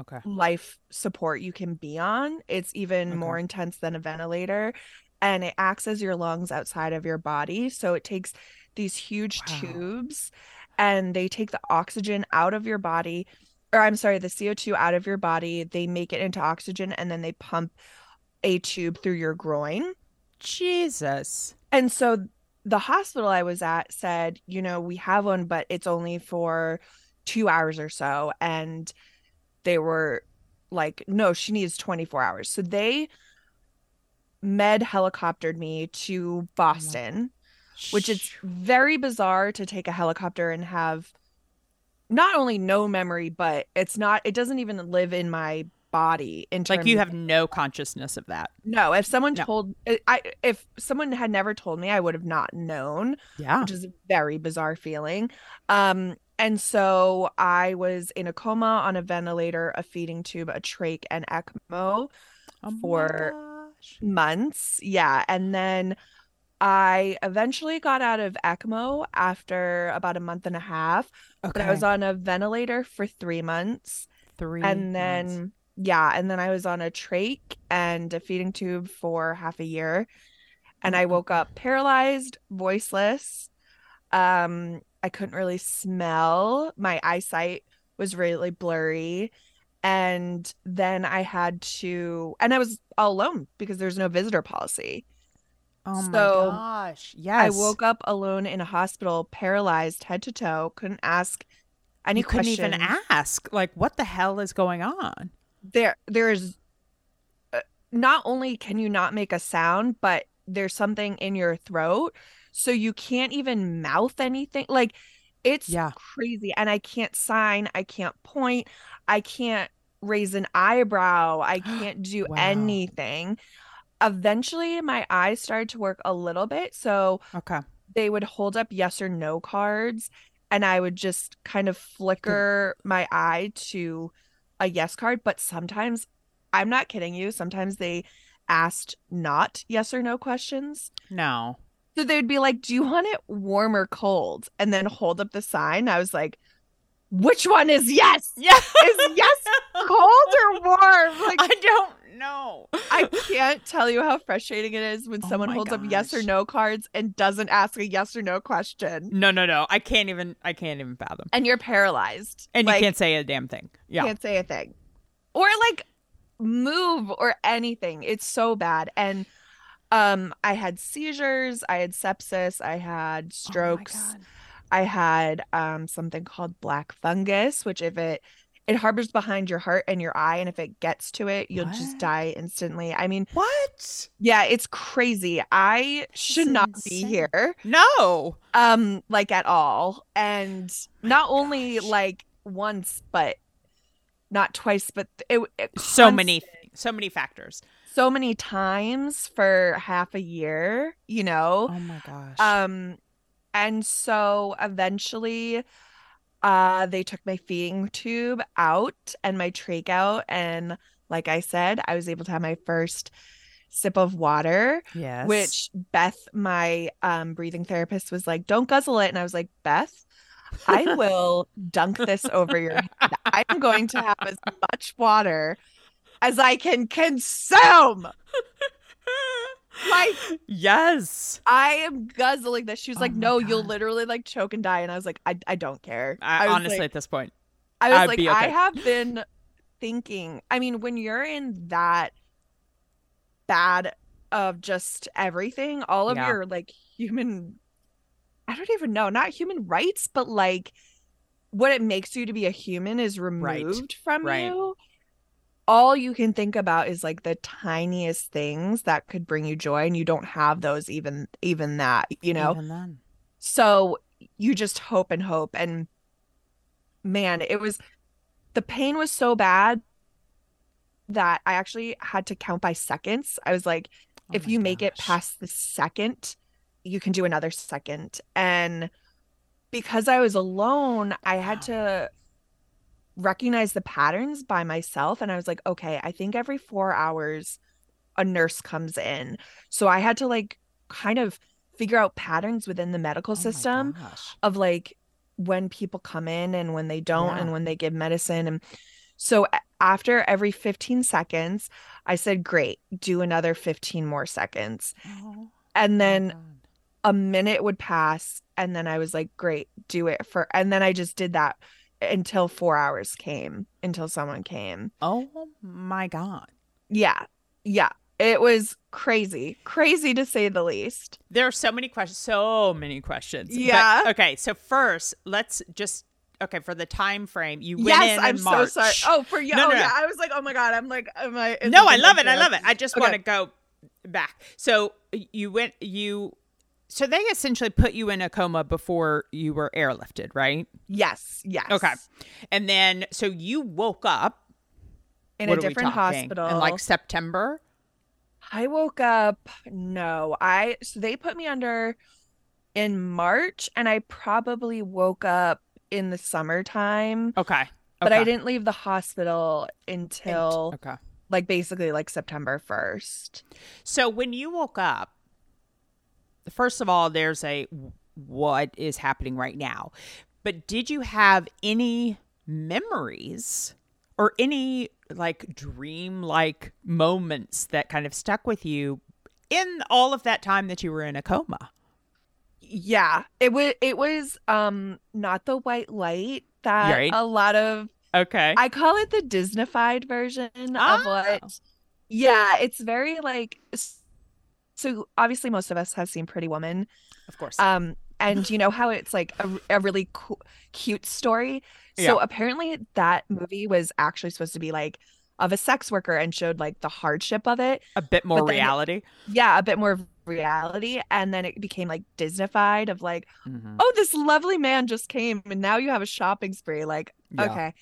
Okay. life support you can be on. It's even Okay. more intense than a ventilator and it acts as your lungs outside of your body. So it takes these huge Wow. tubes and they take the oxygen out of your body or I'm sorry, the CO2 out of your body. They make it into oxygen and then they pump a tube through your groin. Jesus. And so the hospital I was at said, you know, we have one, but it's only for two hours or so. And they were like, no, she needs 24 hours. So they med helicoptered me to oh Boston, which is very bizarre to take a helicopter and have not only no memory, but it's not, it doesn't even live in my body in like you of- have no consciousness of that. no if someone No. told i if someone had never told me i would have not known Yeah. which is a very bizarre feeling um and so i was in a coma on a ventilator a feeding tube a trach and ecmo Oh for- months yeah and then i eventually got out of ecmo after about a month and a half Okay. but i was on a ventilator for three months. Three and then months. yeah and then i was on a trach and a feeding tube for half a year. And i woke up paralyzed voiceless. Um i couldn't really smell. My eyesight was really blurry. And then i had to and i was all alone because there's no visitor policy Oh my so, gosh. i woke up alone in a hospital paralyzed head to toe couldn't ask any you couldn't questions even ask. Like, what the hell is going on? there there's uh, not only can you not make a sound but there's something in your throat so you can't even mouth anything like it's Yeah. crazy and i can't sign i can't point i can't raise an eyebrow i can't do Wow. anything eventually my eyes started to work a little bit so Okay. they would hold up yes or no cards and I would just kind of flicker my eye to a yes card. But sometimes, I'm not kidding you, sometimes they asked not yes or no questions. No. So they'd be like, Do you want it warm or cold? And then hold up the sign. I was like, Which one is yes? Yeah. Is yes cold or warm? Like, I don't know. I can't tell you how frustrating it is when Oh someone holds up yes or no cards and doesn't ask a yes or no question. No, no, no. I can't even. I can't even fathom. And you're paralyzed. And Like, you can't say a damn thing. Yeah. You can't say a thing or like move or anything it's so bad and um i had seizures i had sepsis i had Oh strokes God. i had um something called black fungus which if it it harbors behind your heart and your eye and if it gets to it you'll just die instantly i mean What? yeah it's crazy i should is not be here No. um like at all and not Oh my only like once but not twice but it, it So many. So many factors. so many times for half a year you know Oh my gosh. um and so eventually uh they took my feeding tube out and my trach out and like i said i was able to have my first sip of water yes. which Beth, my um, breathing therapist, was like, "Don't guzzle it," and I was like, "Beth, I will dunk this over your head. I'm going to have as much water as I can consume. Like yes. I am guzzling this." She was Oh like, my "No, you'll literally like choke and die," and I was like, "I, I don't care." I, was honestly, like- at this point, I was I'd like, be I have been thinking. I mean, when you're in that bad of just everything, all of Yeah. your like human I don't even know, not human rights, but like what it makes you to be a human is removed from Right. you. All you can think about is like the tiniest things that could bring you joy and you don't have those even even that, you know. Even then. So you just hope and hope and man, it was the pain was so bad that I actually had to count by seconds. I was like Oh if you make it past the second, you can do another second. And because I was alone, I had to recognize the patterns by myself. And I was like, okay, I think every four hours a nurse comes in. So I had to like kind of figure out patterns within the medical Oh system of like when people come in and when they don't Yeah. and when they give medicine and so after every 15 seconds i said great do another 15 more seconds Oh, and then a minute would pass and then i was like great do it for and then i just did that until 4 hours came until someone came oh my god. yeah yeah it was crazy crazy to say the least There are so many questions. So many questions. But- Yeah. okay. So first, let's just okay for the time frame. You went yes in i'm in so March. sorry oh for you No, oh no, no. yeah i was like oh my god i'm like am i no, I love it. I love it. I just Okay. want to go back. So you went. You. So they essentially put you in a coma before you were airlifted, right? Yes, yes. Okay. And then so you woke up In a different hospital. in like September. I woke up no. I so they put me under in March and I probably woke up in the summertime, Okay. but I didn't leave the hospital until Okay. like basically like September 1st. So when you woke up, first of all, there's a what is happening right now. But did you have any memories or any like dream like moments that kind of stuck with you in all of that time that you were in a coma? Yeah, it was it was um not the white light that Right. a lot of Okay. I call it the Disneyfied version of Ah. what. Yeah, it's very like. So obviously, most of us have seen Pretty Woman, of course. um, and you know how it's like a, a really cu- cute story. So Yeah. apparently, that movie was actually supposed to be like of a sex worker and showed like the hardship of it. a bit more then- reality. Yeah, a bit more reality, and then it became like Disneyfied of like, Mhm. oh, this lovely man just came, and now you have a shopping spree. Like, Yeah. okay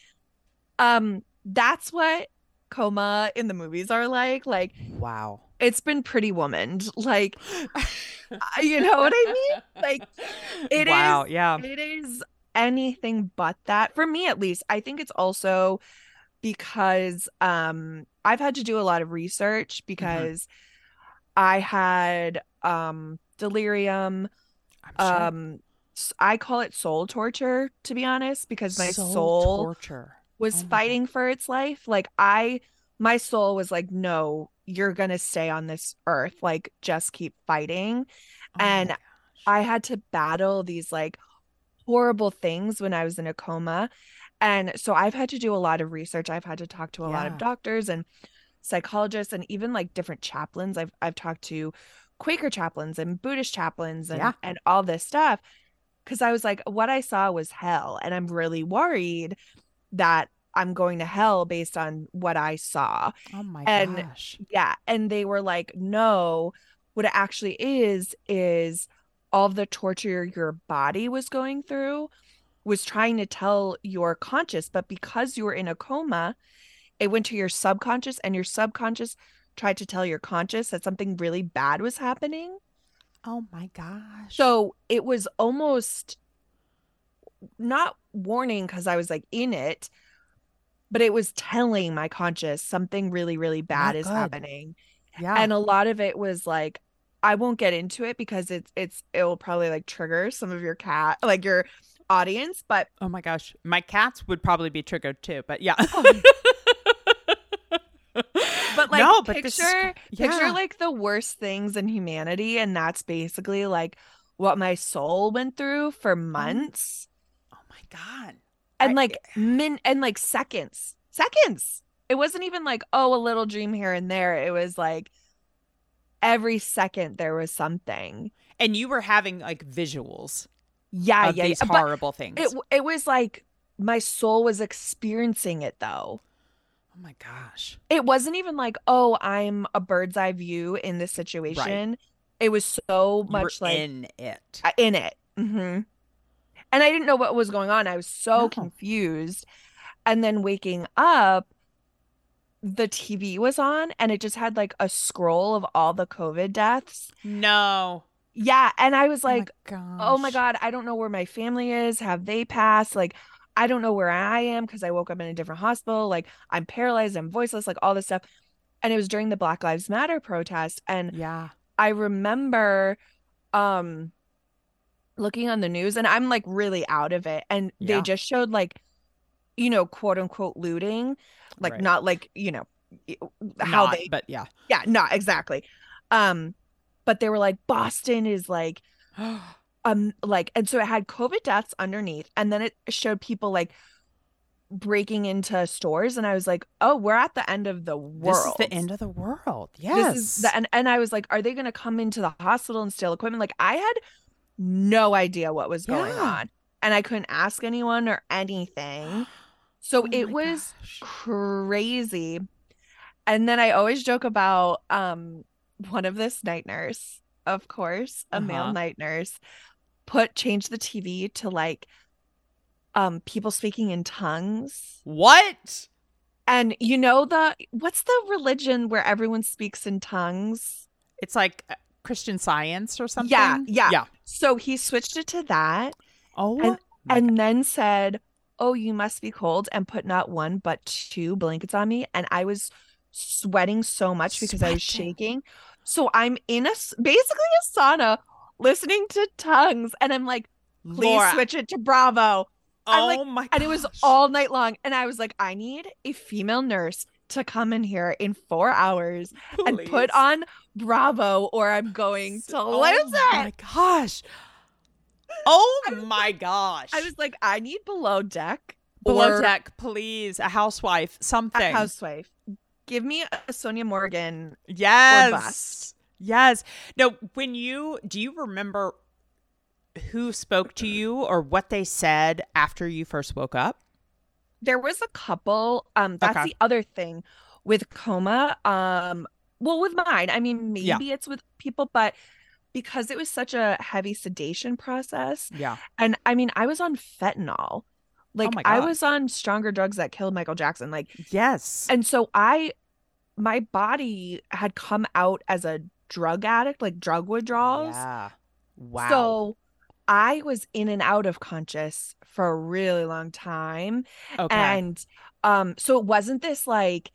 um that's what coma in the movies are like like Wow. It's been pretty womaned. like you know what i mean Like, it wow. is- Yeah. it is anything but that for me at least i think it's also because um i've had to do a lot of research because i had um delirium sure. um i call it soul torture to be honest because my Soul soul torture. was Oh my God. fighting for its life. Like I my soul was like, no, you're gonna stay on this earth. Like just keep fighting. Oh and. I had to battle these like horrible things when I was in a coma. And so I've had to do a lot of research. I've had to talk to a lot of doctors and psychologists and even like different chaplains. I've I've talked to Quaker chaplains and Buddhist chaplains and Yeah. and all this stuff because I was like what I saw was hell and I'm really worried that I'm going to hell based on what I saw. Oh my and- gosh. Yeah. And they were like, no, what it actually is, is all the torture your body was going through was trying to tell your conscious, but because you were in a coma, it went to your subconscious, and your subconscious tried to tell your conscious that something really bad was happening. Oh my gosh. So it was almost not warning because I was like in it, but it was telling my conscious something really, really oh bad Not is good. happening. yeah. And a lot of it was like, I won't get into it because it's it's it will probably like trigger some of your cat like your audience, but oh my gosh. My cats would probably be triggered too, but yeah. Oh, but like no, but picture this is- picture like the worst things in humanity and that's basically like what my soul went through for oh. months. Oh my god. And I- like min and like seconds seconds it wasn't even like oh a little dream here and there it was like every second there was something. And you were having like visuals Yeah, of yeah, these yeah. But horrible things. it it was like my soul was experiencing it though. oh my gosh. It wasn't even like, oh, I'm a bird's eye view in this situation. It was so much like in it. in it. hmm And I didn't know what was going on. I was so No. confused. And then waking up, the TV was on and it just had like a scroll of all the COVID deaths. No. Yeah. And I was like, oh my, oh my. God, I don't know where my family is. Have they passed? Like, I don't know where I am because I woke up in a different hospital. Like, I'm paralyzed, I'm voiceless, like all this stuff. And it was during the Black Lives Matter protest. And Yeah. I remember um looking on the news and I'm like really out of it and Yeah. they just showed like you know quote unquote looting like Right. not like you know how Not, they but yeah. yeah not exactly um but they were like Boston is like um like and so it had covid deaths underneath and then it showed people like breaking into stores and I was like oh we're at the end of the world This is the end of the world. Yes. the and, and I was like, are they gonna come into the hospital and steal equipment? Like I had no idea what was going Yeah. on. And I couldn't ask anyone or anything. So Oh it was gosh. crazy. And then I always joke about um one of this night nurse, of course, a male Uh-huh. night nurse, put change the TV to like um people speaking in tongues. What? And you know the what's the religion where everyone speaks in tongues? It's like uh, Christian science or something. Yeah, yeah. Yeah. So he switched it to that Oh. And- and then said, "Oh, you must be cold," and put not one but two blankets on me, and I was sweating so much because I was shaking. So I'm in a basically a sauna listening to tongues, and I'm like, "Please Laura. switch it to Bravo." I'm Oh like- my And it was all night long, and I was like, "I need a female nurse." To come in here in four hours and put on Bravo, or I'm going to Oh lose it. my gosh. Oh my gosh. I was like, I need below deck below deck, please. A housewife, something. a housewife. Give me a Sonja Morgan. yes. Yes. No, when you do you remember who spoke to you or what they said after you first woke up? There was a couple. Um, that's Okay. the other thing with coma. Um, well, with mine, I mean, maybe Yeah. it's with people, but because it was such a heavy sedation process, Yeah. and I mean, I was on fentanyl. Like Oh I was on stronger drugs that killed Michael Jackson. Like Yes. And so I, my body had come out as a drug addict, like drug withdrawals. Yeah. Wow. So I was in and out of conscious for a really long time. okay. And um, so it wasn't this like,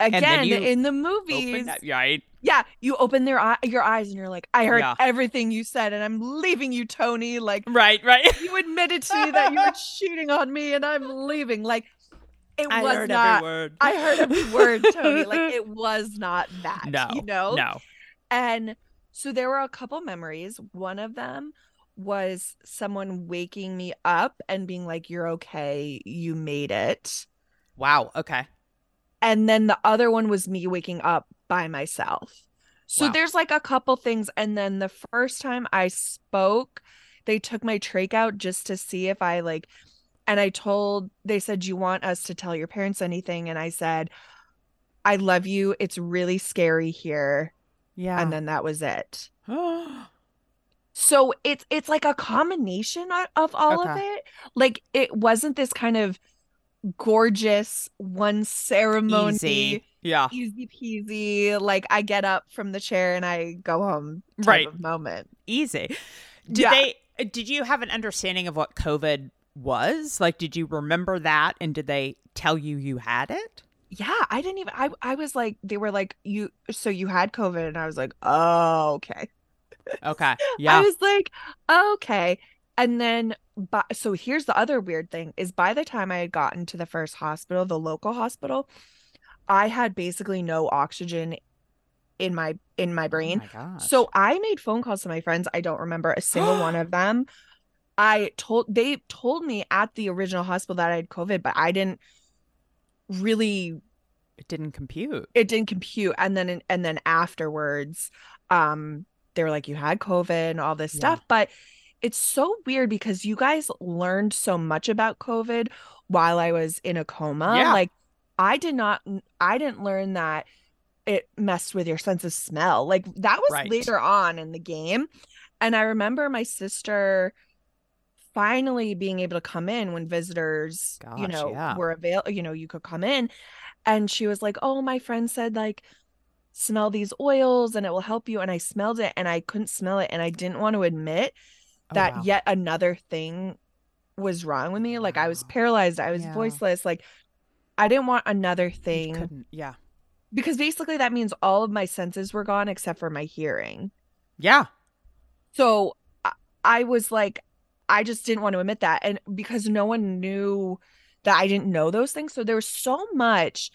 again, in the movies, that- right. yeah, you open their eye, your eyes and you're like, I heard Yeah. everything you said and I'm leaving you, Tony. Like, Right, right. you admitted to me that you were cheating on me and I'm leaving. Like, it I was heard not every word. I heard every word, Tony. Like it was not that. no, You know? no. And so there were a couple memories. One of them was someone waking me up and being like, You're okay, you made it. Wow. Okay. And then the other one was me waking up by myself. So Wow. there's like a couple things. And then the first time I spoke, they took my trach out just to see if I like, and I told, they said, You want us to tell your parents anything? And I said, I love you. It's really scary here. Yeah. And then that was it. So it's it's like a combination of all of it. Like it wasn't this kind of gorgeous one ceremony Easy. Yeah. easy peasy like i get up from the chair and i go home Right. moment Easy. Did Yeah. they did you have an understanding of what COVID was? Like did you remember that and did they tell you you had it? yeah i didn't even i i was like they were like you so you had covid and i was like oh okay Okay. Yeah i was like okay and then but so here's the other weird thing is by the time i had gotten to the first hospital the local hospital i had basically no oxygen in my in my brain Oh my. So I made phone calls to my friends. I don't remember a single one of them. I told they told me at the original hospital that I had COVID, but I didn't really it didn't compute. it didn't compute and then and then afterwards um they were like you had covid and all this Yeah. stuff but it's so weird because you guys learned so much about covid while i was in a coma Yeah. like i did not i didn't learn that it messed with your sense of smell like that was Right. later on in the game and i remember my sister finally being able to come in when visitors you know yeah. were available you know you could come in and she was like oh my friend said like smell these oils and it will help you and i smelled it and i couldn't smell it and i didn't want to admit Oh, that wow. yet another thing was wrong with me like i was paralyzed i was Yeah. voiceless like i didn't want another thing. Yeah. because basically that means all of my senses were gone except for my hearing Yeah. so I was like i just didn't want to admit that and because no one knew that i didn't know those things so there was so much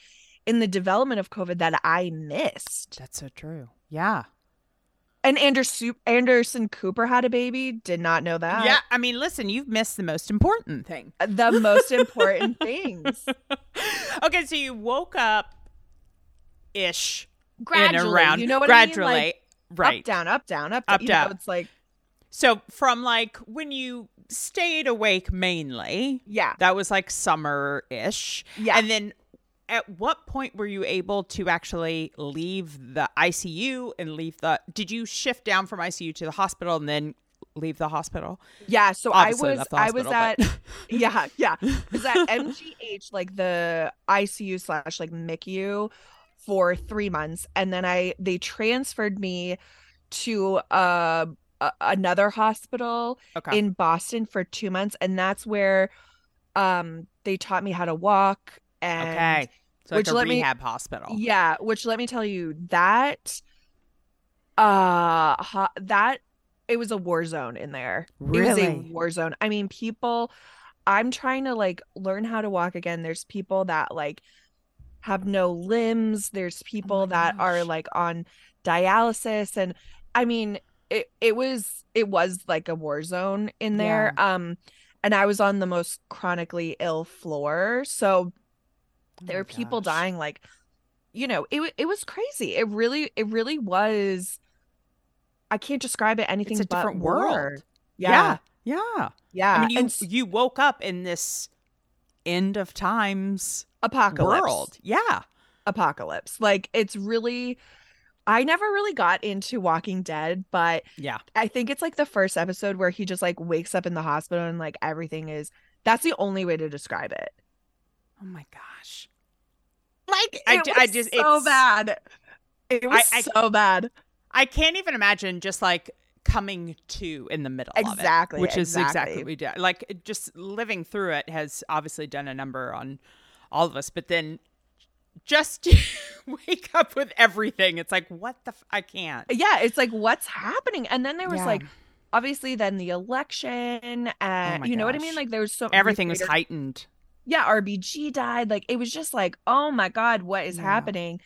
in the development of covid that i missed That's so true. Yeah. And Anderson Anderson Cooper had a baby. Did not know that. yeah. I mean, listen, you've missed the most important thing. Uh, the most important things. okay, so you woke up ish Gradually, and around you know what gradually. I mean? Like, right. Up down, up down, up, Up, you know, down. it's like So from like when you stayed awake mainly, yeah, that was like summer ish. yeah. And then at what point were you able to actually leave the ICU and leave the did you shift down from ICU to the hospital and then leave the hospital? yeah. So Obviously I was, I was at, yeah, yeah. Was at MGH, like the ICU slash like MICU, for three months, and then I they transferred me to uh, a, another hospital okay. in Boston for two months, and that's where um they taught me how to walk and okay. So like which a let me- rehab hospital. yeah, which let me tell you that uh that it was a war zone in there. It was a war zone. I mean, people I'm trying to like learn how to walk again. There's people that like have no limbs. There's people that are like on dialysis and I mean, it it was it was like a war zone in there. Um and I was on the most chronically ill floor. So Oh Oh there my were people gosh. dying like you know it it was crazy it really it really was i can't describe it anything It's a but different war. world. yeah Yeah. yeah, I mean, you and you woke up in this end of times apocalypse world. Yeah. apocalypse like it's really i never really got into walking dead but Yeah. i think it's like the first episode where he just like wakes up in the hospital and like everything is that's the only way to describe it Oh my gosh. Like I it d- was I just- so it's- bad it was I- so bad I can't even imagine just like coming to in the middle of it, Exactly, which is exactly exactly. what we did. Like just living through it has obviously done a number on all of us, but then just wake up with everything, it's like what the f- I can't. yeah it's like what's happening and then there was Yeah. like obviously then the election and Oh my you know what i mean like there was so Everything was heightened. Yeah rbg died like it was just like oh my god what is Yeah. happening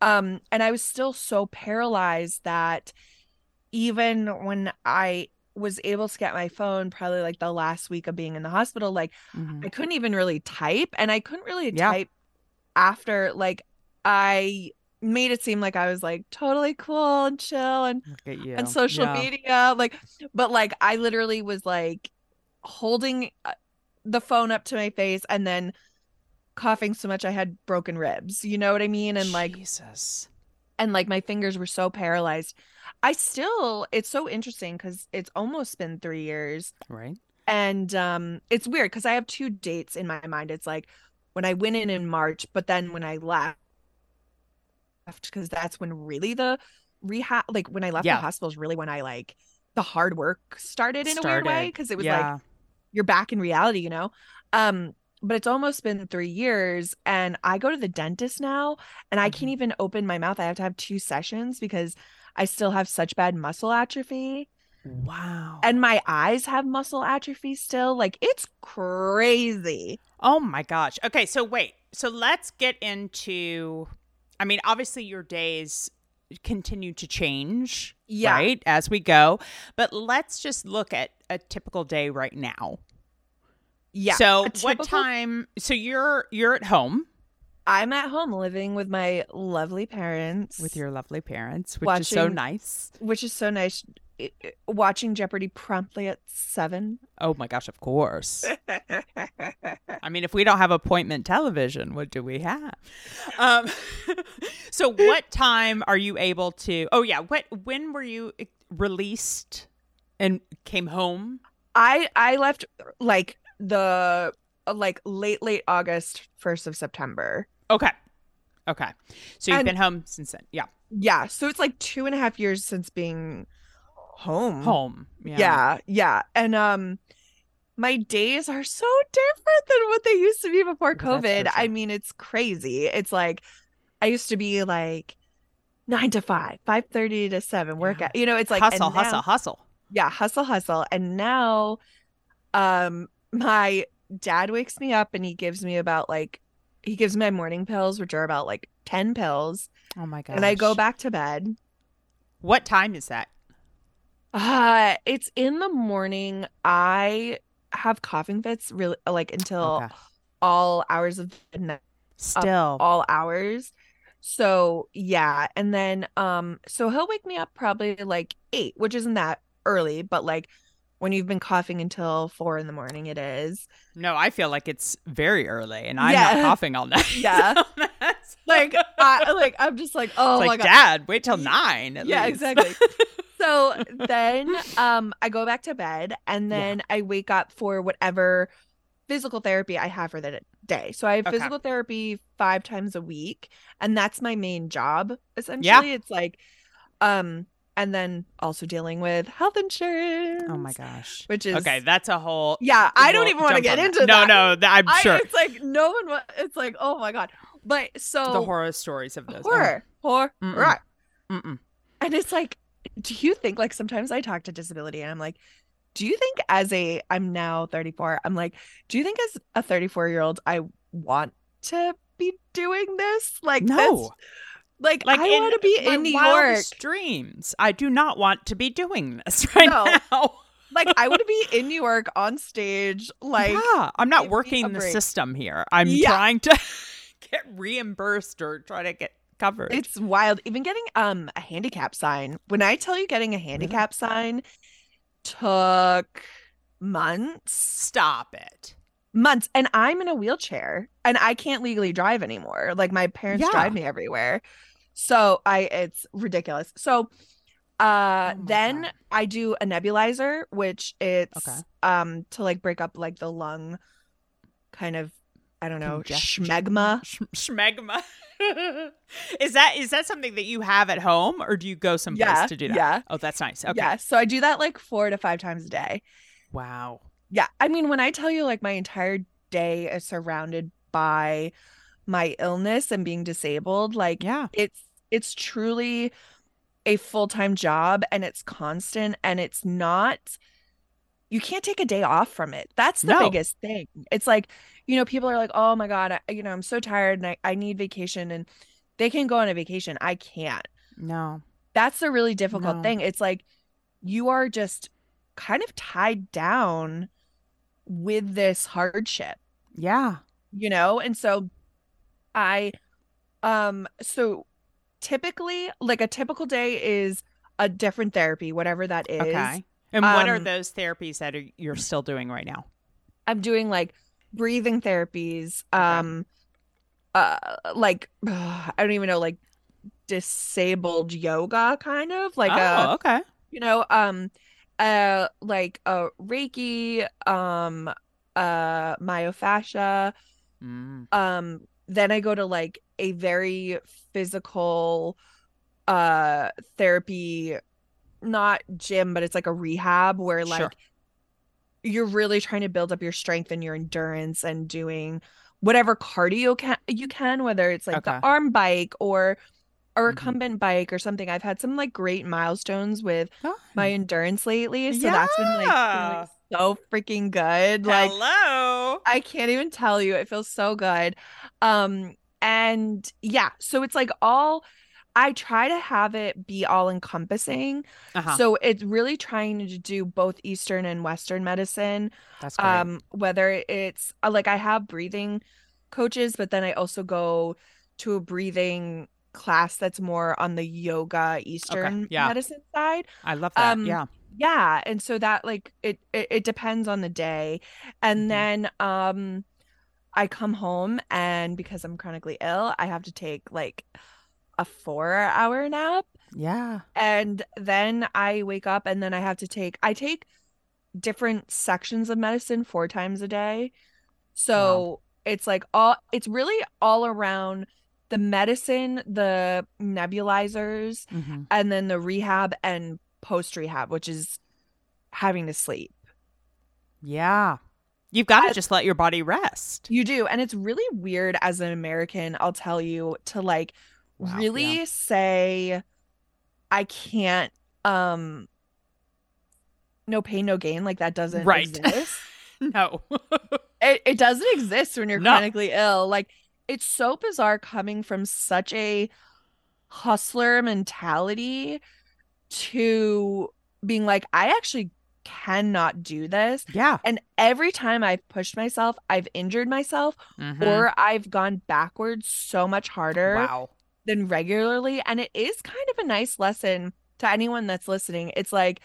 um and i was still so paralyzed that even when i was able to get my phone probably like the last week of being in the hospital like Mhm. I couldn't even really type and I couldn't really Yeah. type after like I made it seem like I was like totally cool and chill and Look at you. on social Yeah. media like but like I literally was like holding uh, the phone up to my face and then coughing so much I had broken ribs you know what I mean and like Jesus. and like my fingers were so paralyzed I still it's so interesting cuz it's almost been 3 years Right. and um it's weird because i have two dates in my mind it's like when i went in in march but then when i left because that's when really the rehab like when i left Yeah. the hospital is really when i like the hard work started in a weird way because it was like yeah. You're back in reality you know um but it's almost been three years and i go to the dentist now and i can't Mhm. even open my mouth i have to have two sessions because i still have such bad muscle atrophy wow. and my eyes have muscle atrophy still. Like it's crazy. Oh my gosh. Okay, so wait. So let's get into I mean, obviously your days continue to change, Yeah. right, as we go. But let's just look at a typical day right now. Yeah. So a what time so you're you're at home, I'm at home living with my lovely parents. With your lovely parents, which is so nice. which is so nice. Watching Jeopardy promptly at seven. Oh my gosh, of course. I mean, if we don't have appointment television, what do we have? Um, so, what time are you able to? Oh yeah, what? When were you released and came home? I I left like the like late late August, first of September. Okay, okay. So you've And- been home since then. Yeah, Yeah, so it's like two and a half years since being home. home. Yeah. Yeah, yeah, and um, my days are so different than what they used to be before COVID. I mean, it's crazy. It's like I used to be like nine to five, five thirty to seven, work Yeah. out. You know, it's like hustle, hustle, now- hustle. yeah hustle hustle and now um my dad wakes me up and he gives me about like he gives me my morning pills which are about like 10 pills Oh my god. and i go back to bed What time is that? Uh it's in the morning i have coughing fits really like until Okay. all hours of the night Still. all hours so yeah and then um so he'll wake me up probably like eight which isn't that early but like when you've been coughing until four in the morning it is No, I feel like it's very early, and I'm Yeah. not coughing all night. Yeah. So like I like I'm just like oh it's my like, god Dad, wait till nine. at yeah least." exactly so then um I go back to bed and Yeah. then I wake up for whatever physical therapy I have for the day. So I have Okay. physical therapy 5 times a week and that's my main job essentially. It's like um and then also dealing with health insurance. oh my gosh. Which is Okay, that's a whole. Yeah, I don't even want to get into that. that. No, no, I'm I, sure it's like no one wa- it's like oh my god. But so the horror stories of those. horror, horror, Mm-mm. right. Oh, mm-mm. And it's like, do you think like sometimes I talk to disability and I'm like, do you think as a I'm now 34, I'm like, do you think as a 34 year old I want to be doing this? Like No. like, Like I want to be in New York. dreams. I do not want to be doing this right No. now. Like I to be in New York on stage. Like yeah, I'm not working the break. system here. I'm Yeah. trying to get reimbursed or try to get covered. it's wild. Even getting um a handicap sign. When I tell you getting a handicap sign took months. Stop it. months and i'm in a wheelchair and i can't legally drive anymore like my parents Yeah. drive me everywhere so i it's ridiculous so uh Oh then God. i do a nebulizer which it's Okay. um to like break up like the lung kind of i don't know Congestion. schmegma Sh- Schmegma. is that is that something that you have at home, or do you go someplace yeah to do that? yeah Oh, that's nice. Okay. yeah so i do that like four to five times a day Wow. Yeah. I mean, when I tell you like my entire day is surrounded by my illness and being disabled, like Yeah. it's it's truly a full-time job and it's constant and it's not you can't take a day off from it. That's the No. biggest thing. It's like, you know, people are like, "Oh my God, I, you know, I'm so tired and I, I need vacation." And they can go on a vacation. I can't. No. That's the really difficult No. thing. It's like you are just kind of tied down with this hardship, Yeah. you know? And so I um so typically like a typical day is a different therapy, whatever that is. Okay. And what are um, those therapies that are, you're still doing right now? I'm doing like breathing therapies, um uh like I don't even know like disabled yoga kind of like oh, a okay. you know um uh like uh reiki um uh myofascia Mm. um then i go to like a very physical uh therapy not gym but it's like a rehab where like Sure. you're really trying to build up your strength and your endurance and doing whatever cardio can you can whether it's like Okay. the arm bike or a recumbent bike or something i've had some like great milestones with my endurance lately so that's been like Yeah. feeling so freaking good like Hello. I can't even tell you. It feels so good. Um and yeah, so it's like all I try to have it be all encompassing. Uh-huh. So it's really trying to do both eastern and western medicine. That's great. Um whether it's uh, like I have breathing coaches, but then I also go to a breathing class that's more on the yoga Eastern yeah. medicine side. I love that. Um, yeah. Yeah, and so that like it it, it depends on the day. And Mhm. then um I come home and because I'm chronically ill, I have to take like a 4-hour nap Yeah. and then I wake up and then I have to take I take different sections of medicine four times a day. So it's like all it's really all around the medicine, the nebulizers, hmm and then the rehab and post rehab, which is having to sleep. Yeah. You've got to I- just let your body rest. You do. And it's really weird as an American, I'll tell you, to like Wow, really yeah. say I can't um no pain, no gain. Like that doesn't Right. exist. No. it, it doesn't exist when you're No. chronically ill. Like it's so bizarre coming from such a hustler mentality to being like, I actually cannot do this. yeah. And every time I've pushed myself, I've injured myself Mhm. or I've gone backwards so much harder wow. Than regularly. And it is kind of a nice lesson to anyone that's listening. It's like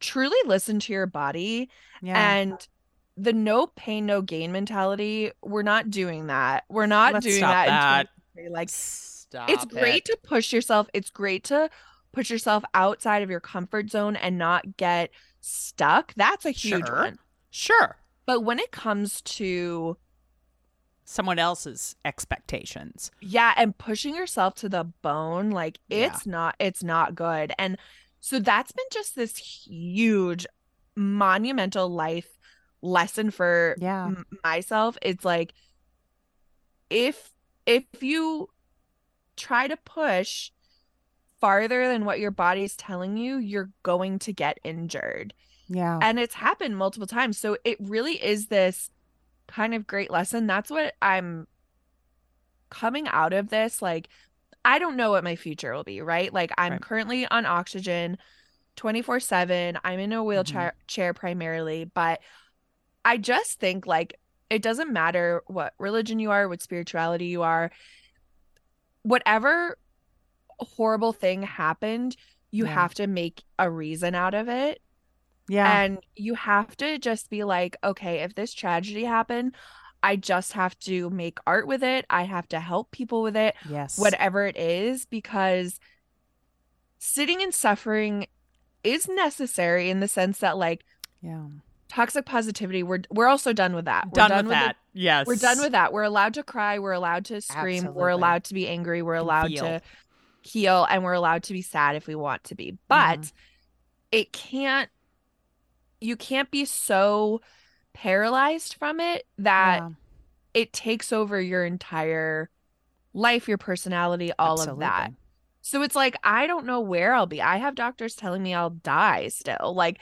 truly listen to your body Yeah. and the no pain, no gain mentality. We're not doing that. We're not Let's doing that. in that. Like Stop it's great it. to push yourself. It's great to push yourself outside of your comfort zone and not get stuck. That's a huge Sure. one. Sure. But when it comes to Someone else's expectations. yeah and pushing yourself to the bone like Yeah. it's not it's not good and so that's been just this huge monumental life lesson for Yeah. m- myself it's like if if you try to push farther than what your body's telling you you're going to get injured Yeah. and it's happened multiple times so it really is this kind of great lesson. That's what i'm coming out of this like i don't know what my future will be right? Like i'm Right. currently on oxygen 24 7 i'm in a mm-hmm. wheelchair chair primarily but i just think like it doesn't matter what religion you are what spirituality you are whatever horrible thing happened you Yeah. have to make a reason out of it yeah. and you have to just be like, okay, if this tragedy happened, I just have to make art with it. I have to help people with it, yes. whatever it is, because sitting in suffering is necessary in the sense that like Yeah. toxic positivity, we're we're also done with that. We're Done, with the- that. yes. we're done with that. We're allowed to cry. We're allowed to scream. Absolutely. We're allowed to be angry. We're allowed feel. to heal and we're allowed to be sad if we want to be. But Mm-hmm. it can't, you can't be so paralyzed from it that Yeah. it takes over your entire life, your personality, all of that. So it's like, I don't know where I'll be. I have doctors telling me I'll die still. Like,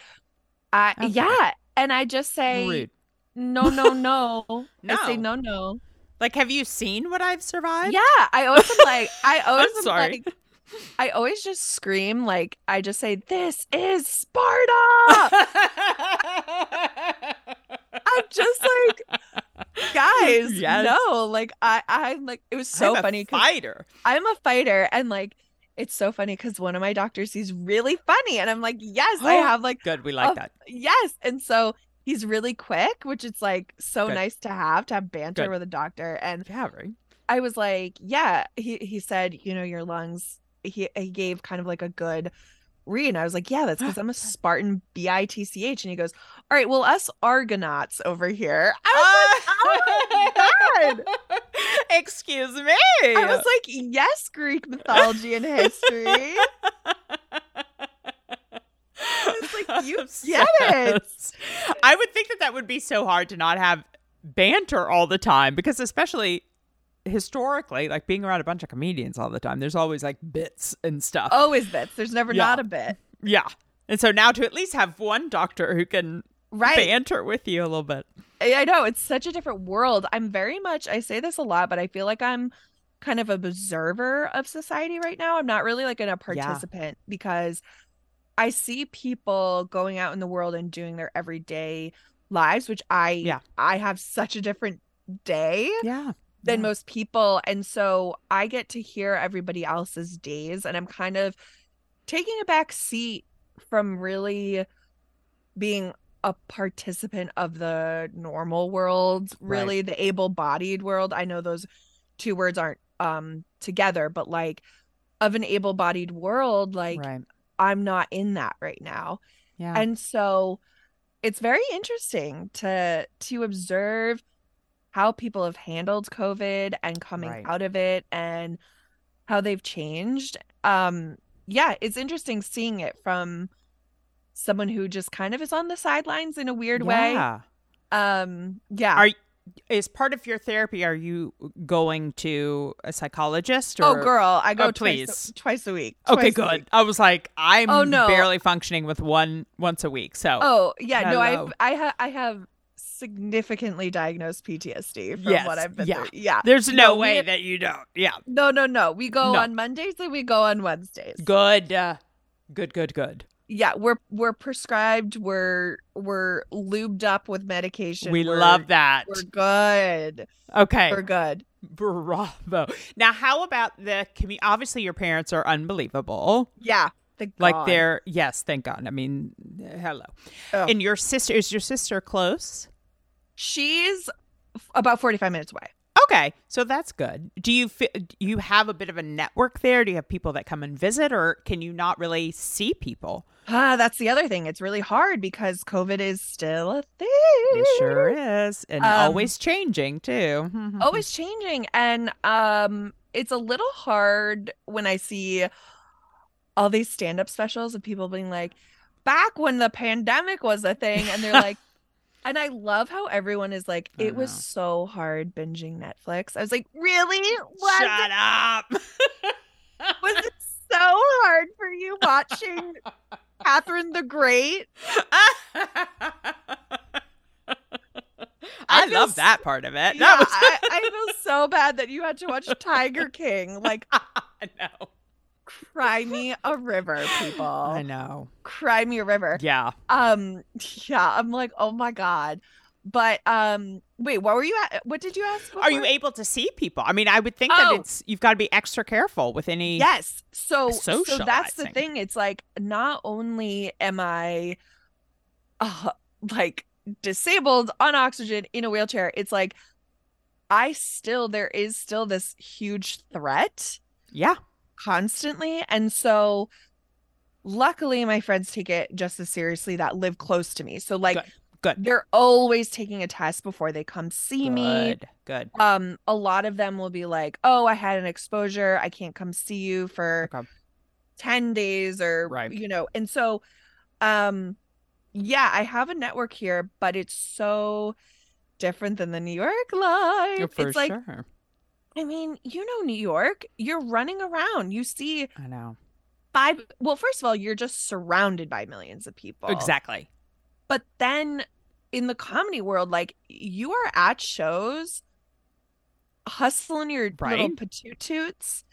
I, Okay. yeah. And I just say, Rude. no, no, no. I say, No. no, no. Like, have you seen what I've survived? Yeah, I always am like, I always am sorry. like, I always just scream like I just say, "This is Sparta." I'm just like, guys, Yes. no, like I, I'm like, it was so I'm a funny. fighter. I'm a fighter, and like, it's so funny because one of my doctors, he's really funny, and I'm like, yes, I have like, Good. We like Oh, that. yes, and so he's really quick, which it's like so Good. nice to have to have banter Good. with a doctor, and Yeah, right. I was like, yeah. He he said, you know, your lungs. He he gave kind of like a good read. And I was like, yeah, that's because I'm a Spartan B I T C H. And he goes, all right, well, us Argonauts over here. I was like, uh, oh my god. Excuse me. I was like, yes, Greek mythology and history. was like, you get it. Obsessed. I would think that that would be so hard to not have banter all the time because, especially historically, like being around a bunch of comedians all the time, there's always like bits and stuff. Always bits. There's never Yeah. not a bit. Yeah. And so now to at least have one doctor who can Right. banter with you a little bit. I know it's such a different world. I'm very much I say this a lot, but I feel like I'm kind of an observer of society right now. I'm not really like in a participant because I see people going out in the world and doing their everyday lives, which I Yeah. I have such a different day. Yeah. Than Yeah. most people. And so I get to hear everybody else's days and I'm kind of taking a back seat from really being a participant of the normal world, really the able-bodied world. I know those two words aren't um together, but like of an able-bodied world, like right. I'm not in that right now. Yeah. And so it's very interesting to to observe how people have handled COVID and coming Right. out of it and how they've changed. Um yeah, it's interesting seeing it from someone who just kind of is on the sidelines in a weird way. Yeah. Um yeah. Are is part of your therapy? Are you going to a psychologist? Or... oh girl, I go Oh, twice please. twice a week. Okay, twice a good. week. I was like, I'm Oh, no. barely functioning with one once a week. So Oh, yeah, no, I have I have significantly diagnosed PTSD from Yes, what I've been yeah. through. Yeah. there's no, No, way that you don't. Yeah. No, no, no. We go No. on Mondays and we go on Wednesdays. Good. Uh, good. Good. Good. Yeah, we're we're prescribed. We're we're lubed up with medication. we we're, love that. We're good. Okay. We're good. Bravo. Now, how about the community? Obviously, your parents are unbelievable. Yeah. Like they're yes, thank God. I mean, hello. Oh. And your sister is your sister close? She's about forty five minutes away. Okay, so that's good. Do you fi- do you have a bit of a network there? Do you have people that come and visit, or can you not really see people? Ah, that's the other thing. It's really hard because COVID is still a thing. It sure is, and Um, always changing too. always changing and um it's a little hard when i see all these stand-up specials of people being like back when the pandemic was a thing and they're like and i love how everyone is like I it was so hard binging netflix i was like really was, Shut up. was it so hard for you watching catherine the great I, I love s- that part of it. yeah, That was I, I feel so bad that you had to watch tiger king like I know. Cry me a river people I know. cry me a river Yeah. um yeah i'm like oh my god but um wait what were you at what did you ask Are you able to see people? I mean, I would think that Oh. it's you've got to be extra careful with any. yes so so that's the thing it's like not only am i uh, like disabled on oxygen in a wheelchair it's like i still there is still this huge threat Yeah. Constantly and so luckily my friends take it just as seriously that live close to me so like Good. Good. they're always taking a test before they come see me Good. Good. um a lot of them will be like oh i had an exposure i can't come see you for Okay. 10 days or Right. you know and so um yeah i have a network here but it's so different than the new york life For it's like sure. I mean you know new york you're running around you see I know. five well first of all you're just surrounded by millions of people Exactly. but then in the comedy world like you are at shows hustling your little Right. patoot toots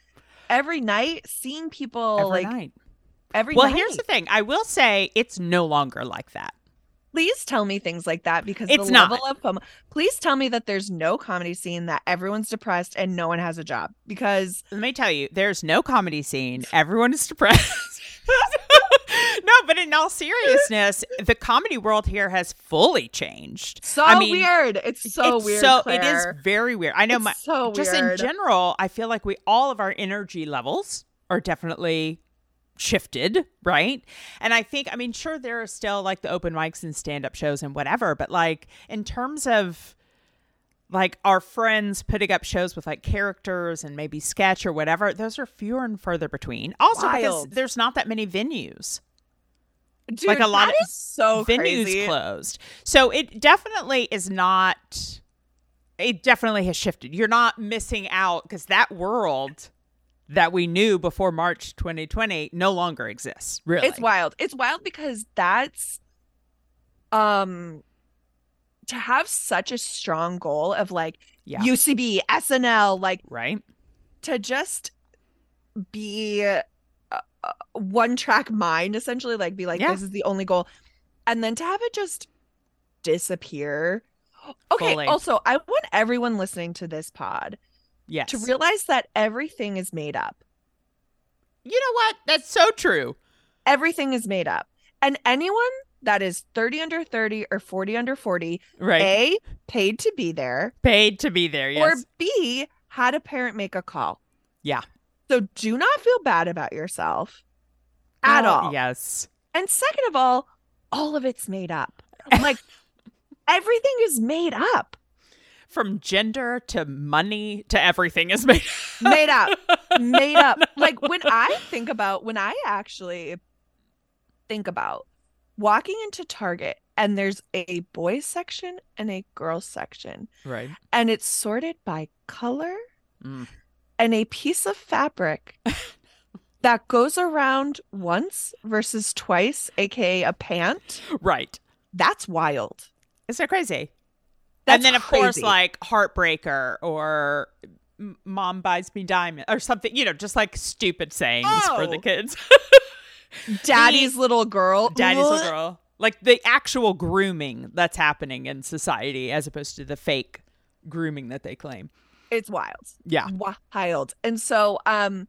every night seeing people Every like night. every Well, night here's the thing. I will say it's no longer like that. Please tell me things like that because It's the not. level of FOMO. Please tell me that there's no comedy scene that everyone's depressed and no one has a job because Let me tell you, there's no comedy scene. Everyone is depressed. no, but in all seriousness, the comedy world here has fully changed. so I mean, weird. It's so it's weird. So it is very weird. I know It's my so just in general, I feel like we all of our energy levels are definitely shifted, right? And I think, I mean, sure, there are still like the open mics and stand up shows and whatever, but like in terms of like our friends putting up shows with like characters and maybe sketch or whatever, those are fewer and further between. Also, because there's not that many venues Dude, like a lot of so venues crazy. closed. So it definitely is not. It definitely has shifted. You're not missing out because that world that we knew before March 2020 no longer exists. Really, It's wild. It's wild because that's um to have such a strong goal of like Yeah. UCB, SNL, like right. to just be a, a one track mind essentially, like be like Yeah. this is the only goal, and then to have it just disappear. Okay. Fully. Also, I want everyone listening to this pod Yes. to realize that everything is made up. you know what? That's so true. Everything is made up. And anyone that is 30 under 30 or 40 under 40, Right. A, paid to be there, Paid to be there. Yes. Or B, had a parent make a call. Yeah. So do not feel bad about yourself at Oh, all. Yes. And second of all, all of it's made up. Like everything is made up. From gender to money to everything is made. Made up. made up. Like when I think about when I actually think about walking into Target and there's a boys section and a girls section Right. and it's sorted by color Mm. and a piece of fabric that goes around once versus twice, aka a pant. Right. That's wild. It's that crazy. That's and then of course like heartbreaker or mom buys me diamond or something you know just like stupid sayings for the Oh. kids daddy's little girl. daddy's little girl like the actual grooming that's happening in society as opposed to the fake grooming that they claim It's wild. yeah Wild. And so um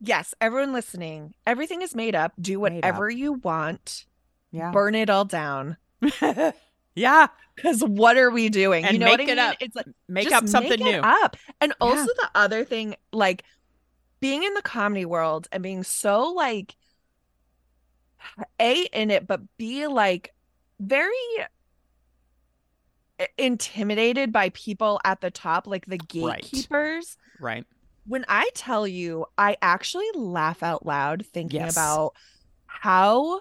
yes, everyone listening, everything is made up. Do whatever you want. yeah Burn it all down. yeah Cuz what are we doing? And you know what I make it mean? up. It's like make up something make new up. And also Yeah. the other thing, like being in the comedy world and being so like A in it, but B like very intimidated by people at the top, like the Right. gatekeepers. right When I tell you, I actually laugh out loud thinking Yes. about how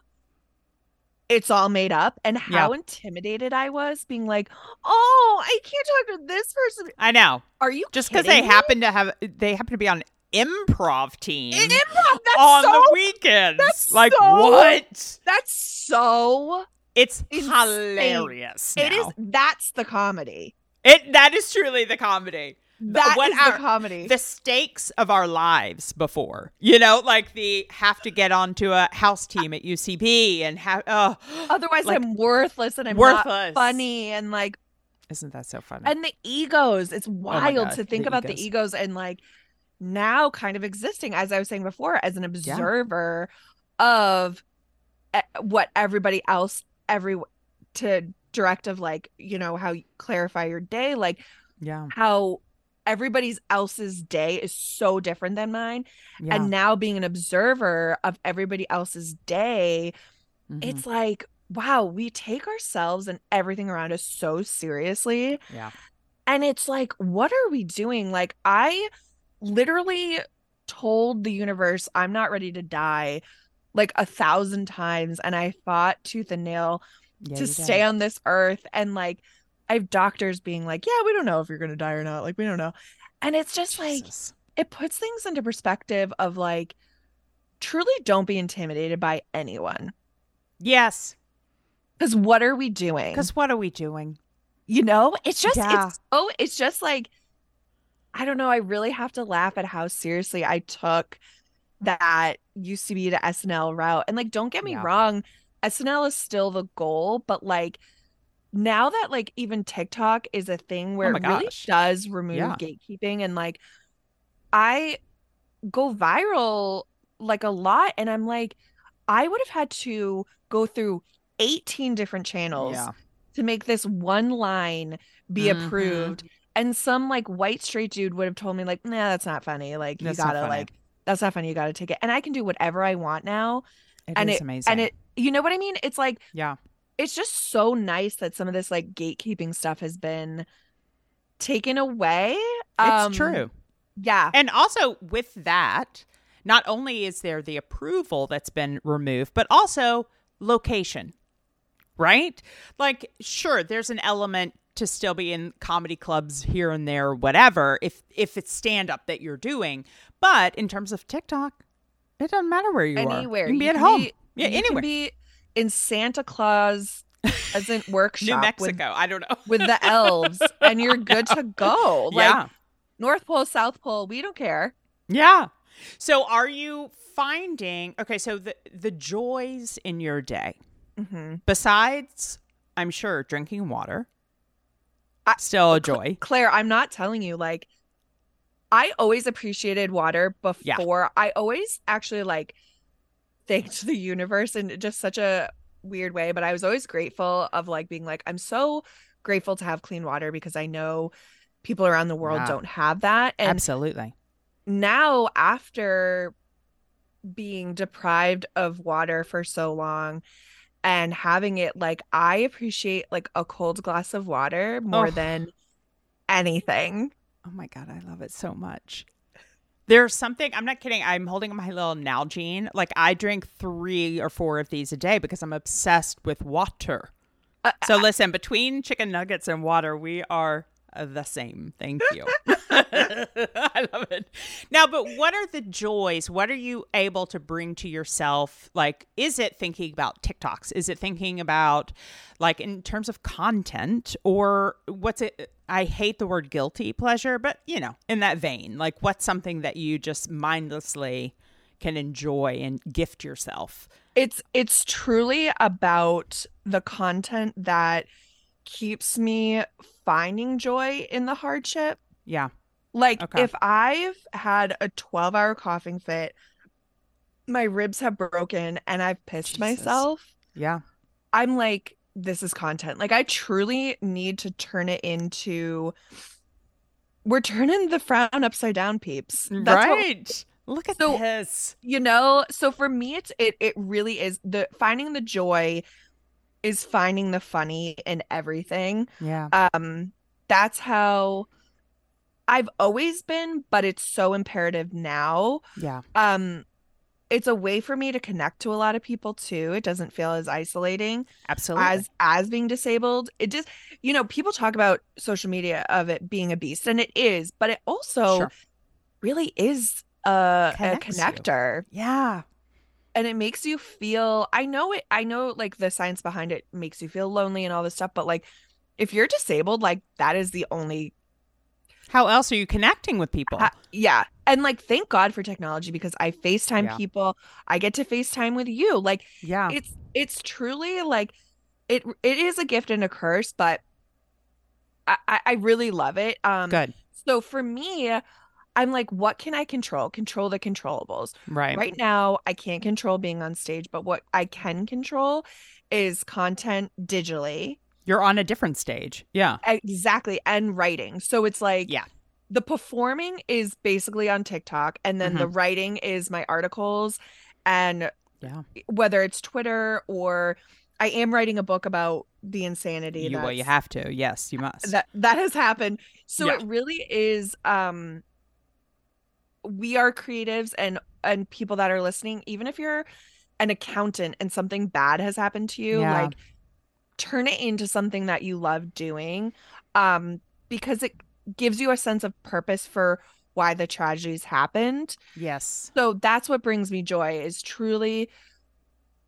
it's all made up and how intimidated I was being like, "Oh, I can't talk to this person." i know Are you just because they me? happen to have they happen to be on improv team in improv? That's on so the weekends that's like so what that's so it's Insane. hilarious it is that's the comedy. it that is truly the comedy That is what the comedy. the stakes of our lives before. You know, like the have to get onto a house team at UCB and have oh Otherwise, like, I'm worthless and I'm worthless. not funny and like isn't that so funny? and the egos. It's oh wild God, to think the about the egos. egos and like now kind of existing as I was saying before as an observer of e- what everybody else every to direct of like you know how you clarify your day like yeah, how everybody's else's day is so different than mine yeah. and now being an observer of everybody else's day Mhm. it's like wow we take ourselves and everything around us so seriously yeah, and it's like what are we doing like i literally told the universe i'm not ready to die like a thousand times and i fought tooth and nail yeah. to stay did. on this earth and like i have doctors being like yeah we don't know if you're gonna die or not like we don't know. And it's just like it puts things into perspective of like truly don't be intimidated by anyone. Yes, because what are we doing? Because what are we doing? you know? It's just Yeah. it's oh it's just like i don't know i really have to laugh at how seriously i took that ucb to be the snl route. And like don't get me Yeah. wrong snl is still the goal but like now that like even tiktok is a thing where Oh it really does remove Yeah. gatekeeping and like i go viral like a lot and i'm like i would have had to go through 18 different channels Yeah, to make this one line be Mhm. approved and some like white straight dude would have told me like nah that's not funny. Like That's you gotta like that's not funny. You gotta take it. And i can do whatever i want now it and is it amazing. and it you know what i mean? It's like yeah, it's just so nice that some of this like gatekeeping stuff has been taken away it's Um, true. yeah And also with that, not only is there the approval that's been removed, but also location. Right? Like sure, there's an element to still be in comedy clubs here and there whatever if if it's stand up that you're doing, but in terms of TikTok, it doesn't matter where you anywhere are. Anywhere. You can be You at can home. be- yeah, anywhere. In santa claus as in New workshop with, Mexico. I don't know. with the elves and you're good to go like yeah. north pole south pole we don't care Yeah. So are you finding okay, so the the joys in your day hmm besides i'm sure drinking water still a joy. Claire, I'm not telling you like I always appreciated water Yeah. before. I always actually like thanked the universe in just such a weird way, but I was always grateful of like being like I'm so grateful to have clean water because I know people around the world don't have that. And Absolutely. now after being deprived of water for so long and having it like I appreciate like a cold glass of water more Oh. than anything. Oh my god, I love it so much. There's something, I'm not kidding. I'm holding my little Nalgene. Like I drink 3 or 4 of these a day because I'm obsessed with water. Uh, So listen, between chicken nuggets and water, we are uh, the same. Thank you. I love it. Now, but what are the joys? What are you able to bring to yourself? Like, is it thinking about TikToks? Is it thinking about, like, in terms of content, or what's it? I hate the word guilty pleasure, but you know, in that vein, like, what's something that you just mindlessly can enjoy and gift yourself? It's it's truly about the content that keeps me finding joy in the hardship. Yeah. Like Okay. if I've had a 12-hour coughing fit, my ribs have broken and I've pissed Jesus. myself, Yeah. I'm like this is content. Like I truly need to turn it into we're turning the frown upside down, peeps. That's what right. Look at So- this. you know so for me it's it it really is the finding the joy is finding the funny in everything Yeah. um that's how i've always been but it's so imperative now Yeah. um it's a way for me to connect to a lot of people too it doesn't feel as isolating Absolutely. as as being disabled it just you know people talk about social media of it being a beast and it is but it also Sure. really is a, a Connects you. connector yeah. and it makes you feel i know it i know like the science behind it makes you feel lonely and all this stuff but like if you're disabled like that is the only How else are you connecting with people? ha- yeah and like thank god for technology because i facetime Yeah. people i get to facetime with you like yeah. it's it's truly like it it is a gift and a curse but i i I really love it um Good. so for me i'm like what can i control control the controllables Right. right now i can't control being on stage but what i can control is content digitally You're on a different stage. Yeah. exactly and writing so it's like Yeah. the performing is basically on tiktok and then Mm-hmm. the writing is my articles and Yeah. whether it's twitter or i am writing a book about the insanity You, well, you have to. Yes, you must. that that has happened so Yeah. it really is um we are creatives and and people that are listening even if you're an accountant and something bad has happened to you Yeah. like turn it into something that you love doing um because it gives you a sense of purpose for why the tragedies happened yes. so that's what brings me joy is truly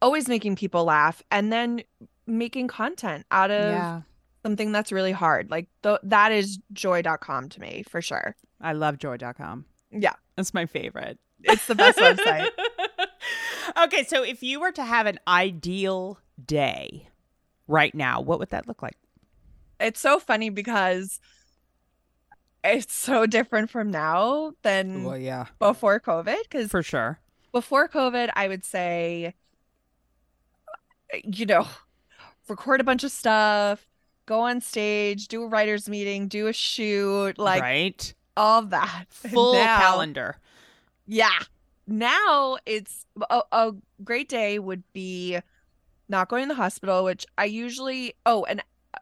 always making people laugh and then making content out of Yeah. something that's really hard. Like th- that is joy.com to me for sure. I love joy.com. Yeah. That's my favorite. It's the best website. okay, so if you were to have an ideal day right now, what would that look like? It's so funny because it's so different from now than well, yeah. before COVID. Because For sure. before COVID, I would say, you know, record a bunch of stuff, go on stage, do a writer's meeting, do a shoot, like right? all that. Full now- calendar. Yeah. Now it's a, a great day would be not going to the hospital, which I usually, oh, and uh,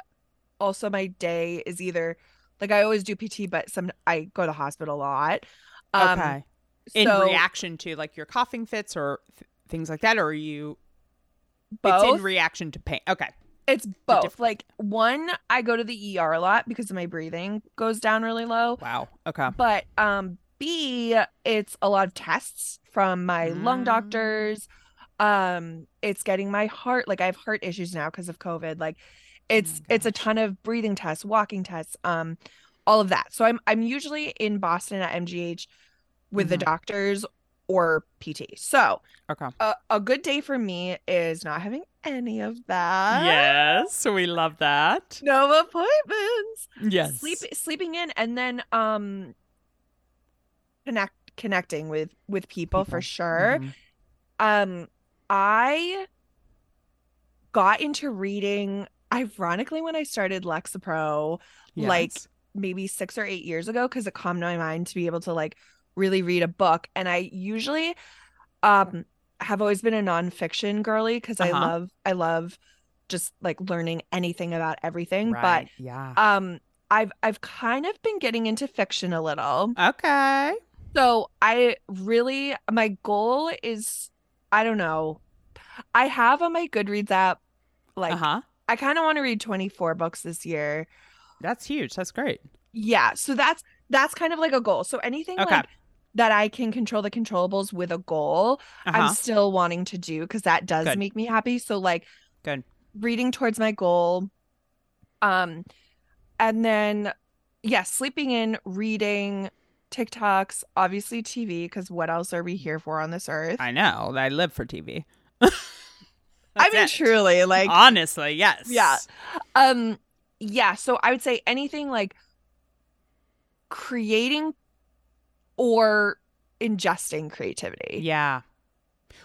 also my day is either like I always do PT, but some I go to the hospital a lot. Um, okay. In so reaction to like your coughing fits or th- things like that, or are you both, it's in reaction to pain. Okay. it's both. like one, I go to the ER a lot because my breathing goes down really low. Wow. Okay. But um B, it's a lot of tests from my lung Mm. doctors. Um, it's getting my heart like I have heart issues now because of COVID. Like it's it's a ton of breathing tests, walking tests, um, all of that. So I'm I'm usually in Boston at MGH with the Mhm. doctors or PT. So Okay. a, a good day for me is not having any of that. Yes, we love that. No appointments. Yes. Sleep sleeping in and then um connect connecting with with people, for People. sure. Mhm. Um I got into reading ironically when I started Lexapro like maybe 6 or 8 years ago cuz it calmed my mind to be able to like really read a book and I usually um have always been a nonfiction girly I Uh-huh. love I love just like learning anything about everything but yeah. um I've I've kind of been getting into fiction a little. Okay. So I really my goal is I don't know. I have on my Goodreads app like uh huh. I kind of want to read 24 books this year. That's huge. That's great. Yeah, so that's that's kind of like a goal. So anything Okay. like that I can control the controllables with a goal, Uh-huh. I'm still wanting to do because that does Good. make me happy. So like Good. reading towards my goal. Um and then yeah, sleeping in, reading, TikToks, obviously TV, because what else are we here for on this earth? I know. I live for TV. I mean it. truly, like honestly, yes. Yeah. um yeah, so I would say anything like creating or ingesting creativity. Yeah.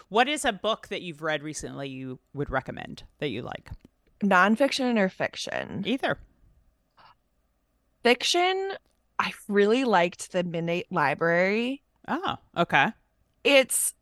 What is a book that you've read recently you would recommend that you like? Nonfiction or fiction? Either. Fiction, I really liked The Midnight Library. Oh, okay. It's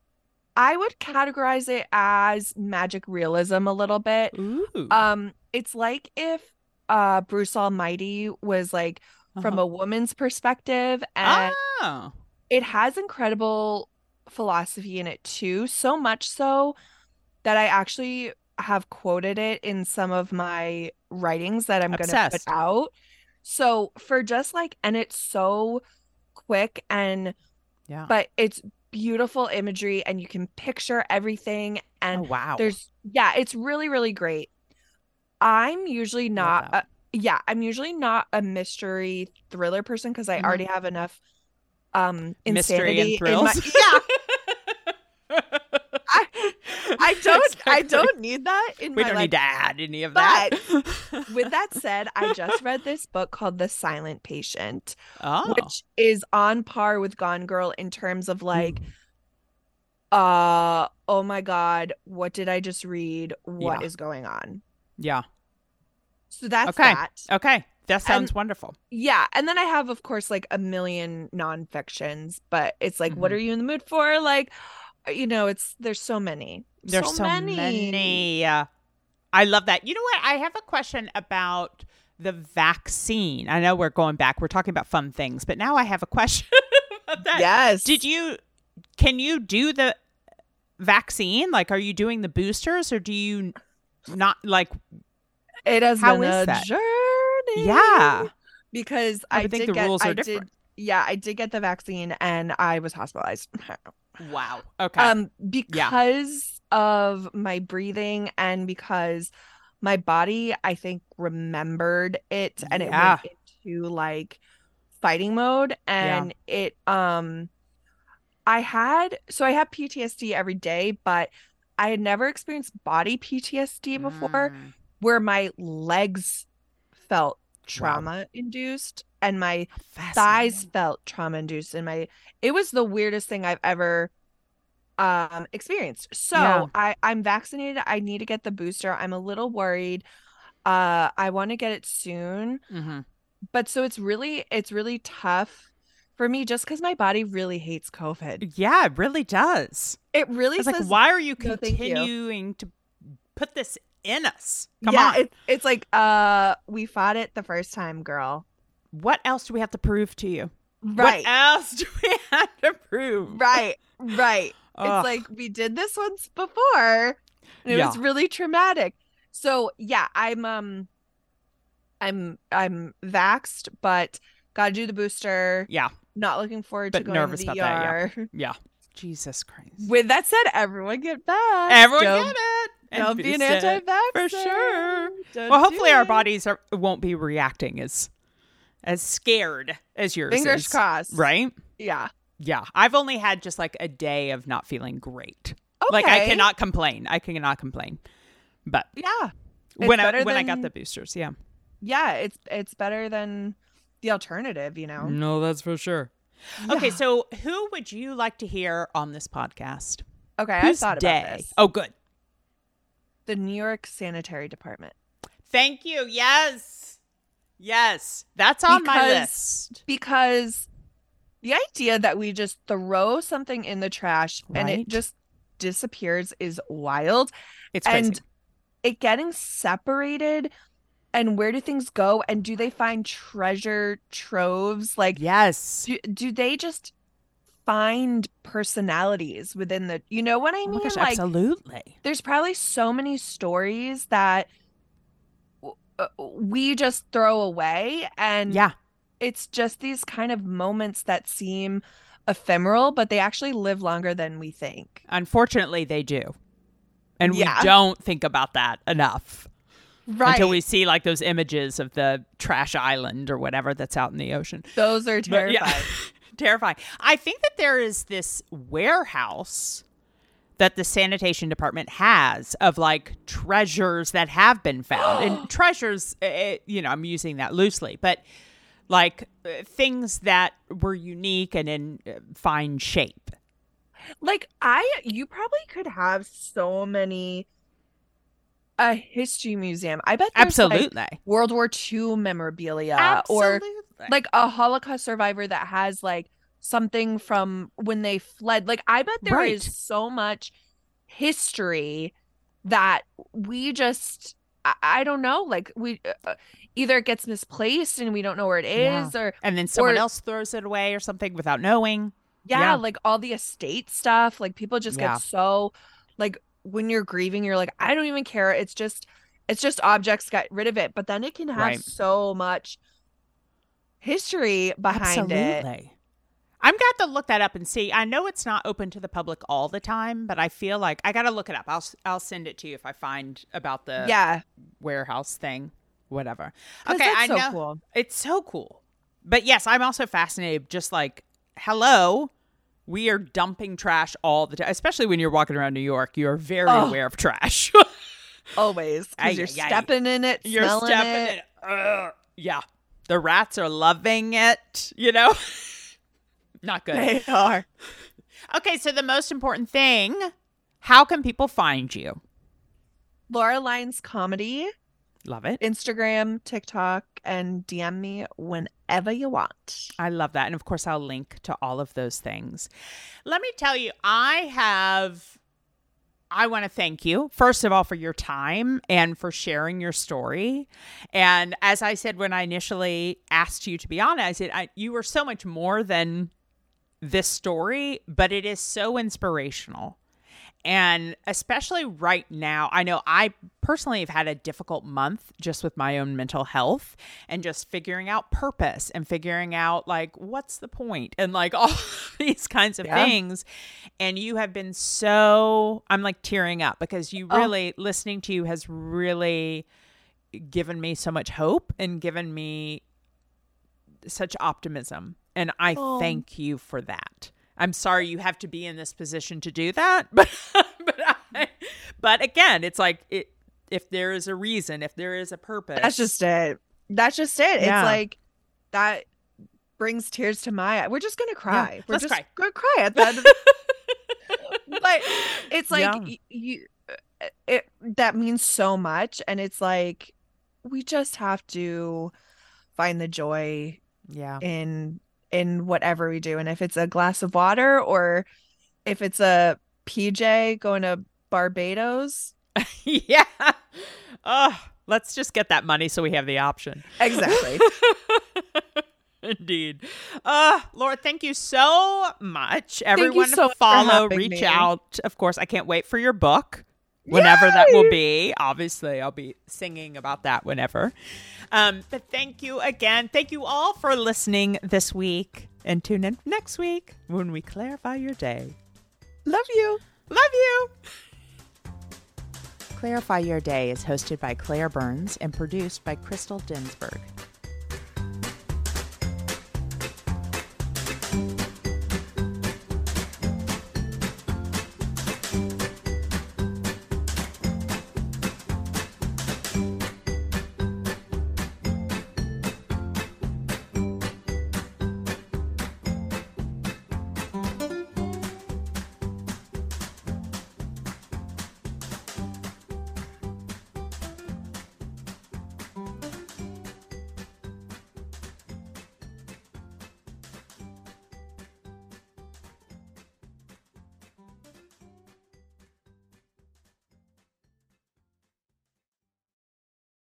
I would categorize it as magic realism a little bit. Ooh. Um it's like if uh Bruce Almighty was like from Uh-huh. a woman's perspective and Oh. it has incredible philosophy in it too, so much so that I actually have quoted it in some of my writings that I'm going to put out. So for just like, and it's so quick and, Yeah. but it's beautiful imagery and you can picture everything. oh, And wow. there's, yeah, it's really, really great. I'm usually not, a, yeah, I'm usually not a mystery thriller person because I Mhm. already have enough um mystery insanity and in my- thrills. yeah, I don't I don't need that in. We my don't life. need to add any of that. With that said, I just read this book called The Silent Patient, oh. which is on par with Gone Girl in terms of like uh oh my god, what did I just read? What is Yeah. going on? Yeah. So that's Okay. that. Okay. That sounds wonderful. Yeah, and then I have, of course, like a million nonfictions, but it's like, what Mhm. are you in the mood for? Like, uh, you know, it's there's so many. There's so, many. Uh, I love that. You know what? I have a question about the vaccine. I know we're going back. We're talking about fun things, but now I have a question about that. Yes. Did you can you do the vaccine? Like are you doing the boosters or do you not like It has How been is a that? journey. Yeah. Because I I, think did the get, rules are I different. did, yeah, I did get the vaccine and I was hospitalized. Wow. Okay. Um, because of my breathing and because my body, I think, remembered it and it Yeah. went into like fighting mode and it um I had so I had PTSD every day, but I had never experienced body PTSD before Mm, where my legs felt trauma induced and my thighs felt trauma induced and my it was the weirdest thing I've ever um experienced. So Yeah. I I'm vaccinated. I need to get the booster. I'm a little worried. Uh I want to get it soon. Mhm. But so it's really it's really tough for me just because my body really hates COVID. Yeah, it really does. It really It's like, why are you no, you. continuing to put this in us? Come yeah, on. It's, it's like uh we fought it the first time, girl. what else do we have to prove to you? Right. What else do we have to prove? Right. Right. Ugh. It's like we did this once before. And it was really traumatic. So yeah, I'm um I'm I'm vaxxed, but gotta do the booster. Yeah. Not looking forward But to going nervous to the about that, ER. Yeah. Jesus Christ. With that said, everyone get back. Everyone don't, get it. And Don't be an anti-vaxxer. For sure. Don't Well, hopefully our bodies are won't be reacting as as scared as yours Fingers is. crossed. Right? Yeah. Yeah, I've only had just like a day of not feeling great. Okay. Like I cannot complain. I cannot complain. But Yeah. When I better when I got the boosters, yeah. Yeah, it's it's better than the alternative, you know. No, that's for sure. Okay, so who would you like to hear on this podcast? Okay, I Whose thought day? about this. Oh, good. The New York Sanitary Department. Thank you. Yes. Yes. That's on my list. because the idea that we just throw something in the trash and it just disappears is wild It's crazy. and it getting separated and where do things go and do they find treasure troves like yes. do, do they just find personalities within the you know what i Oh mean my gosh, like absolutely. there's probably so many stories that w- uh, we just throw away and Yeah. It's just these kind of moments that seem ephemeral, but they actually live longer than we think. Unfortunately, they do. And Yeah. we don't think about that enough Right. until we see like those images of the trash island or whatever that's out in the ocean. Those are terrifying. yeah, terrifying. I think that there is this warehouse that the sanitation department has of like treasures that have been found and treasures eh, you know i'm using that loosely but like uh, things that were unique and in uh, fine shape Like I you probably could have so many a history museum. I bet there's like, absolutely World War II memorabilia or like a Holocaust survivor that has like something from when they fled. Like I bet there is Right. so much history that we just I, I don't know. Like we uh, either it gets misplaced and we don't know where it is Yeah. or and then someone or- else throws it away or something without knowing yeah, Yeah. like all the estate stuff. Like people just Yeah. get so like when you're grieving, you're like, I don't even care. It's just it's just objects, get rid of it. But then it can have Right. so much history behind it. Absolutely. I'm got to look that up and see. I know it's not open to the public all the time, but I feel like I got to look it up. I'll I'll send it to you if I find about the Yeah. warehouse thing, whatever. Okay, I so know cool. it's so cool. But yes, I'm also fascinated. Just like, hello, we are dumping trash all the time, especially when you're walking around New York. You are very Oh. aware of trash. Always. Because you're ay, ay. stepping in it, you're stepping it. in it. Yeah, the rats are loving it. You know, not good. They are. Okay, so the most important thing, how can people find you? Laura Lyons Comedy, Love it. Instagram, TikTok, and DM me whenever you want. I love that. And of course, I'll link to all of those things. Let me tell you, I have, I want to thank you, first of all, for your time and for sharing your story. And as I said when I initially asked you to be on, I said, I, you were so much more than this story, but it is so inspirational. And especially right now, I know I personally have had a difficult month just with my own mental health and just figuring out purpose and figuring out like what's the point and like all these kinds of Yeah. things. And you have been so, I'm like tearing up because you Oh. really, listening to you has really given me so much hope and given me such optimism. And I Oh. thank you for that. I'm sorry you have to be in this position to do that, but but I, but again, it's like it, if there is a reason, if there is a purpose, That's just it. That's just it. Yeah. It's like that brings tears to my eye. We're just gonna cry. We're let's just cry. gonna cry at the end of but it's like Yeah. you uh, it that means so much and it's like we just have to find the joy yeah, in in whatever we do and if it's a glass of water or if it's a PJ going to Barbados yeah. Oh, let's just get that money so we have the option. exactly Indeed. Uh, Laura, thank you so much. Everyone so follow, reach me. out. Of course, I can't wait for your book. Whenever that will be. Obviously, I'll be singing about that whenever. Um, but thank you again. Thank you all for listening this week. And tune in next week when we clarify your day. love you Love you. Clarify Your Day is hosted by Claire Burns and produced by Crystal Dinsberg.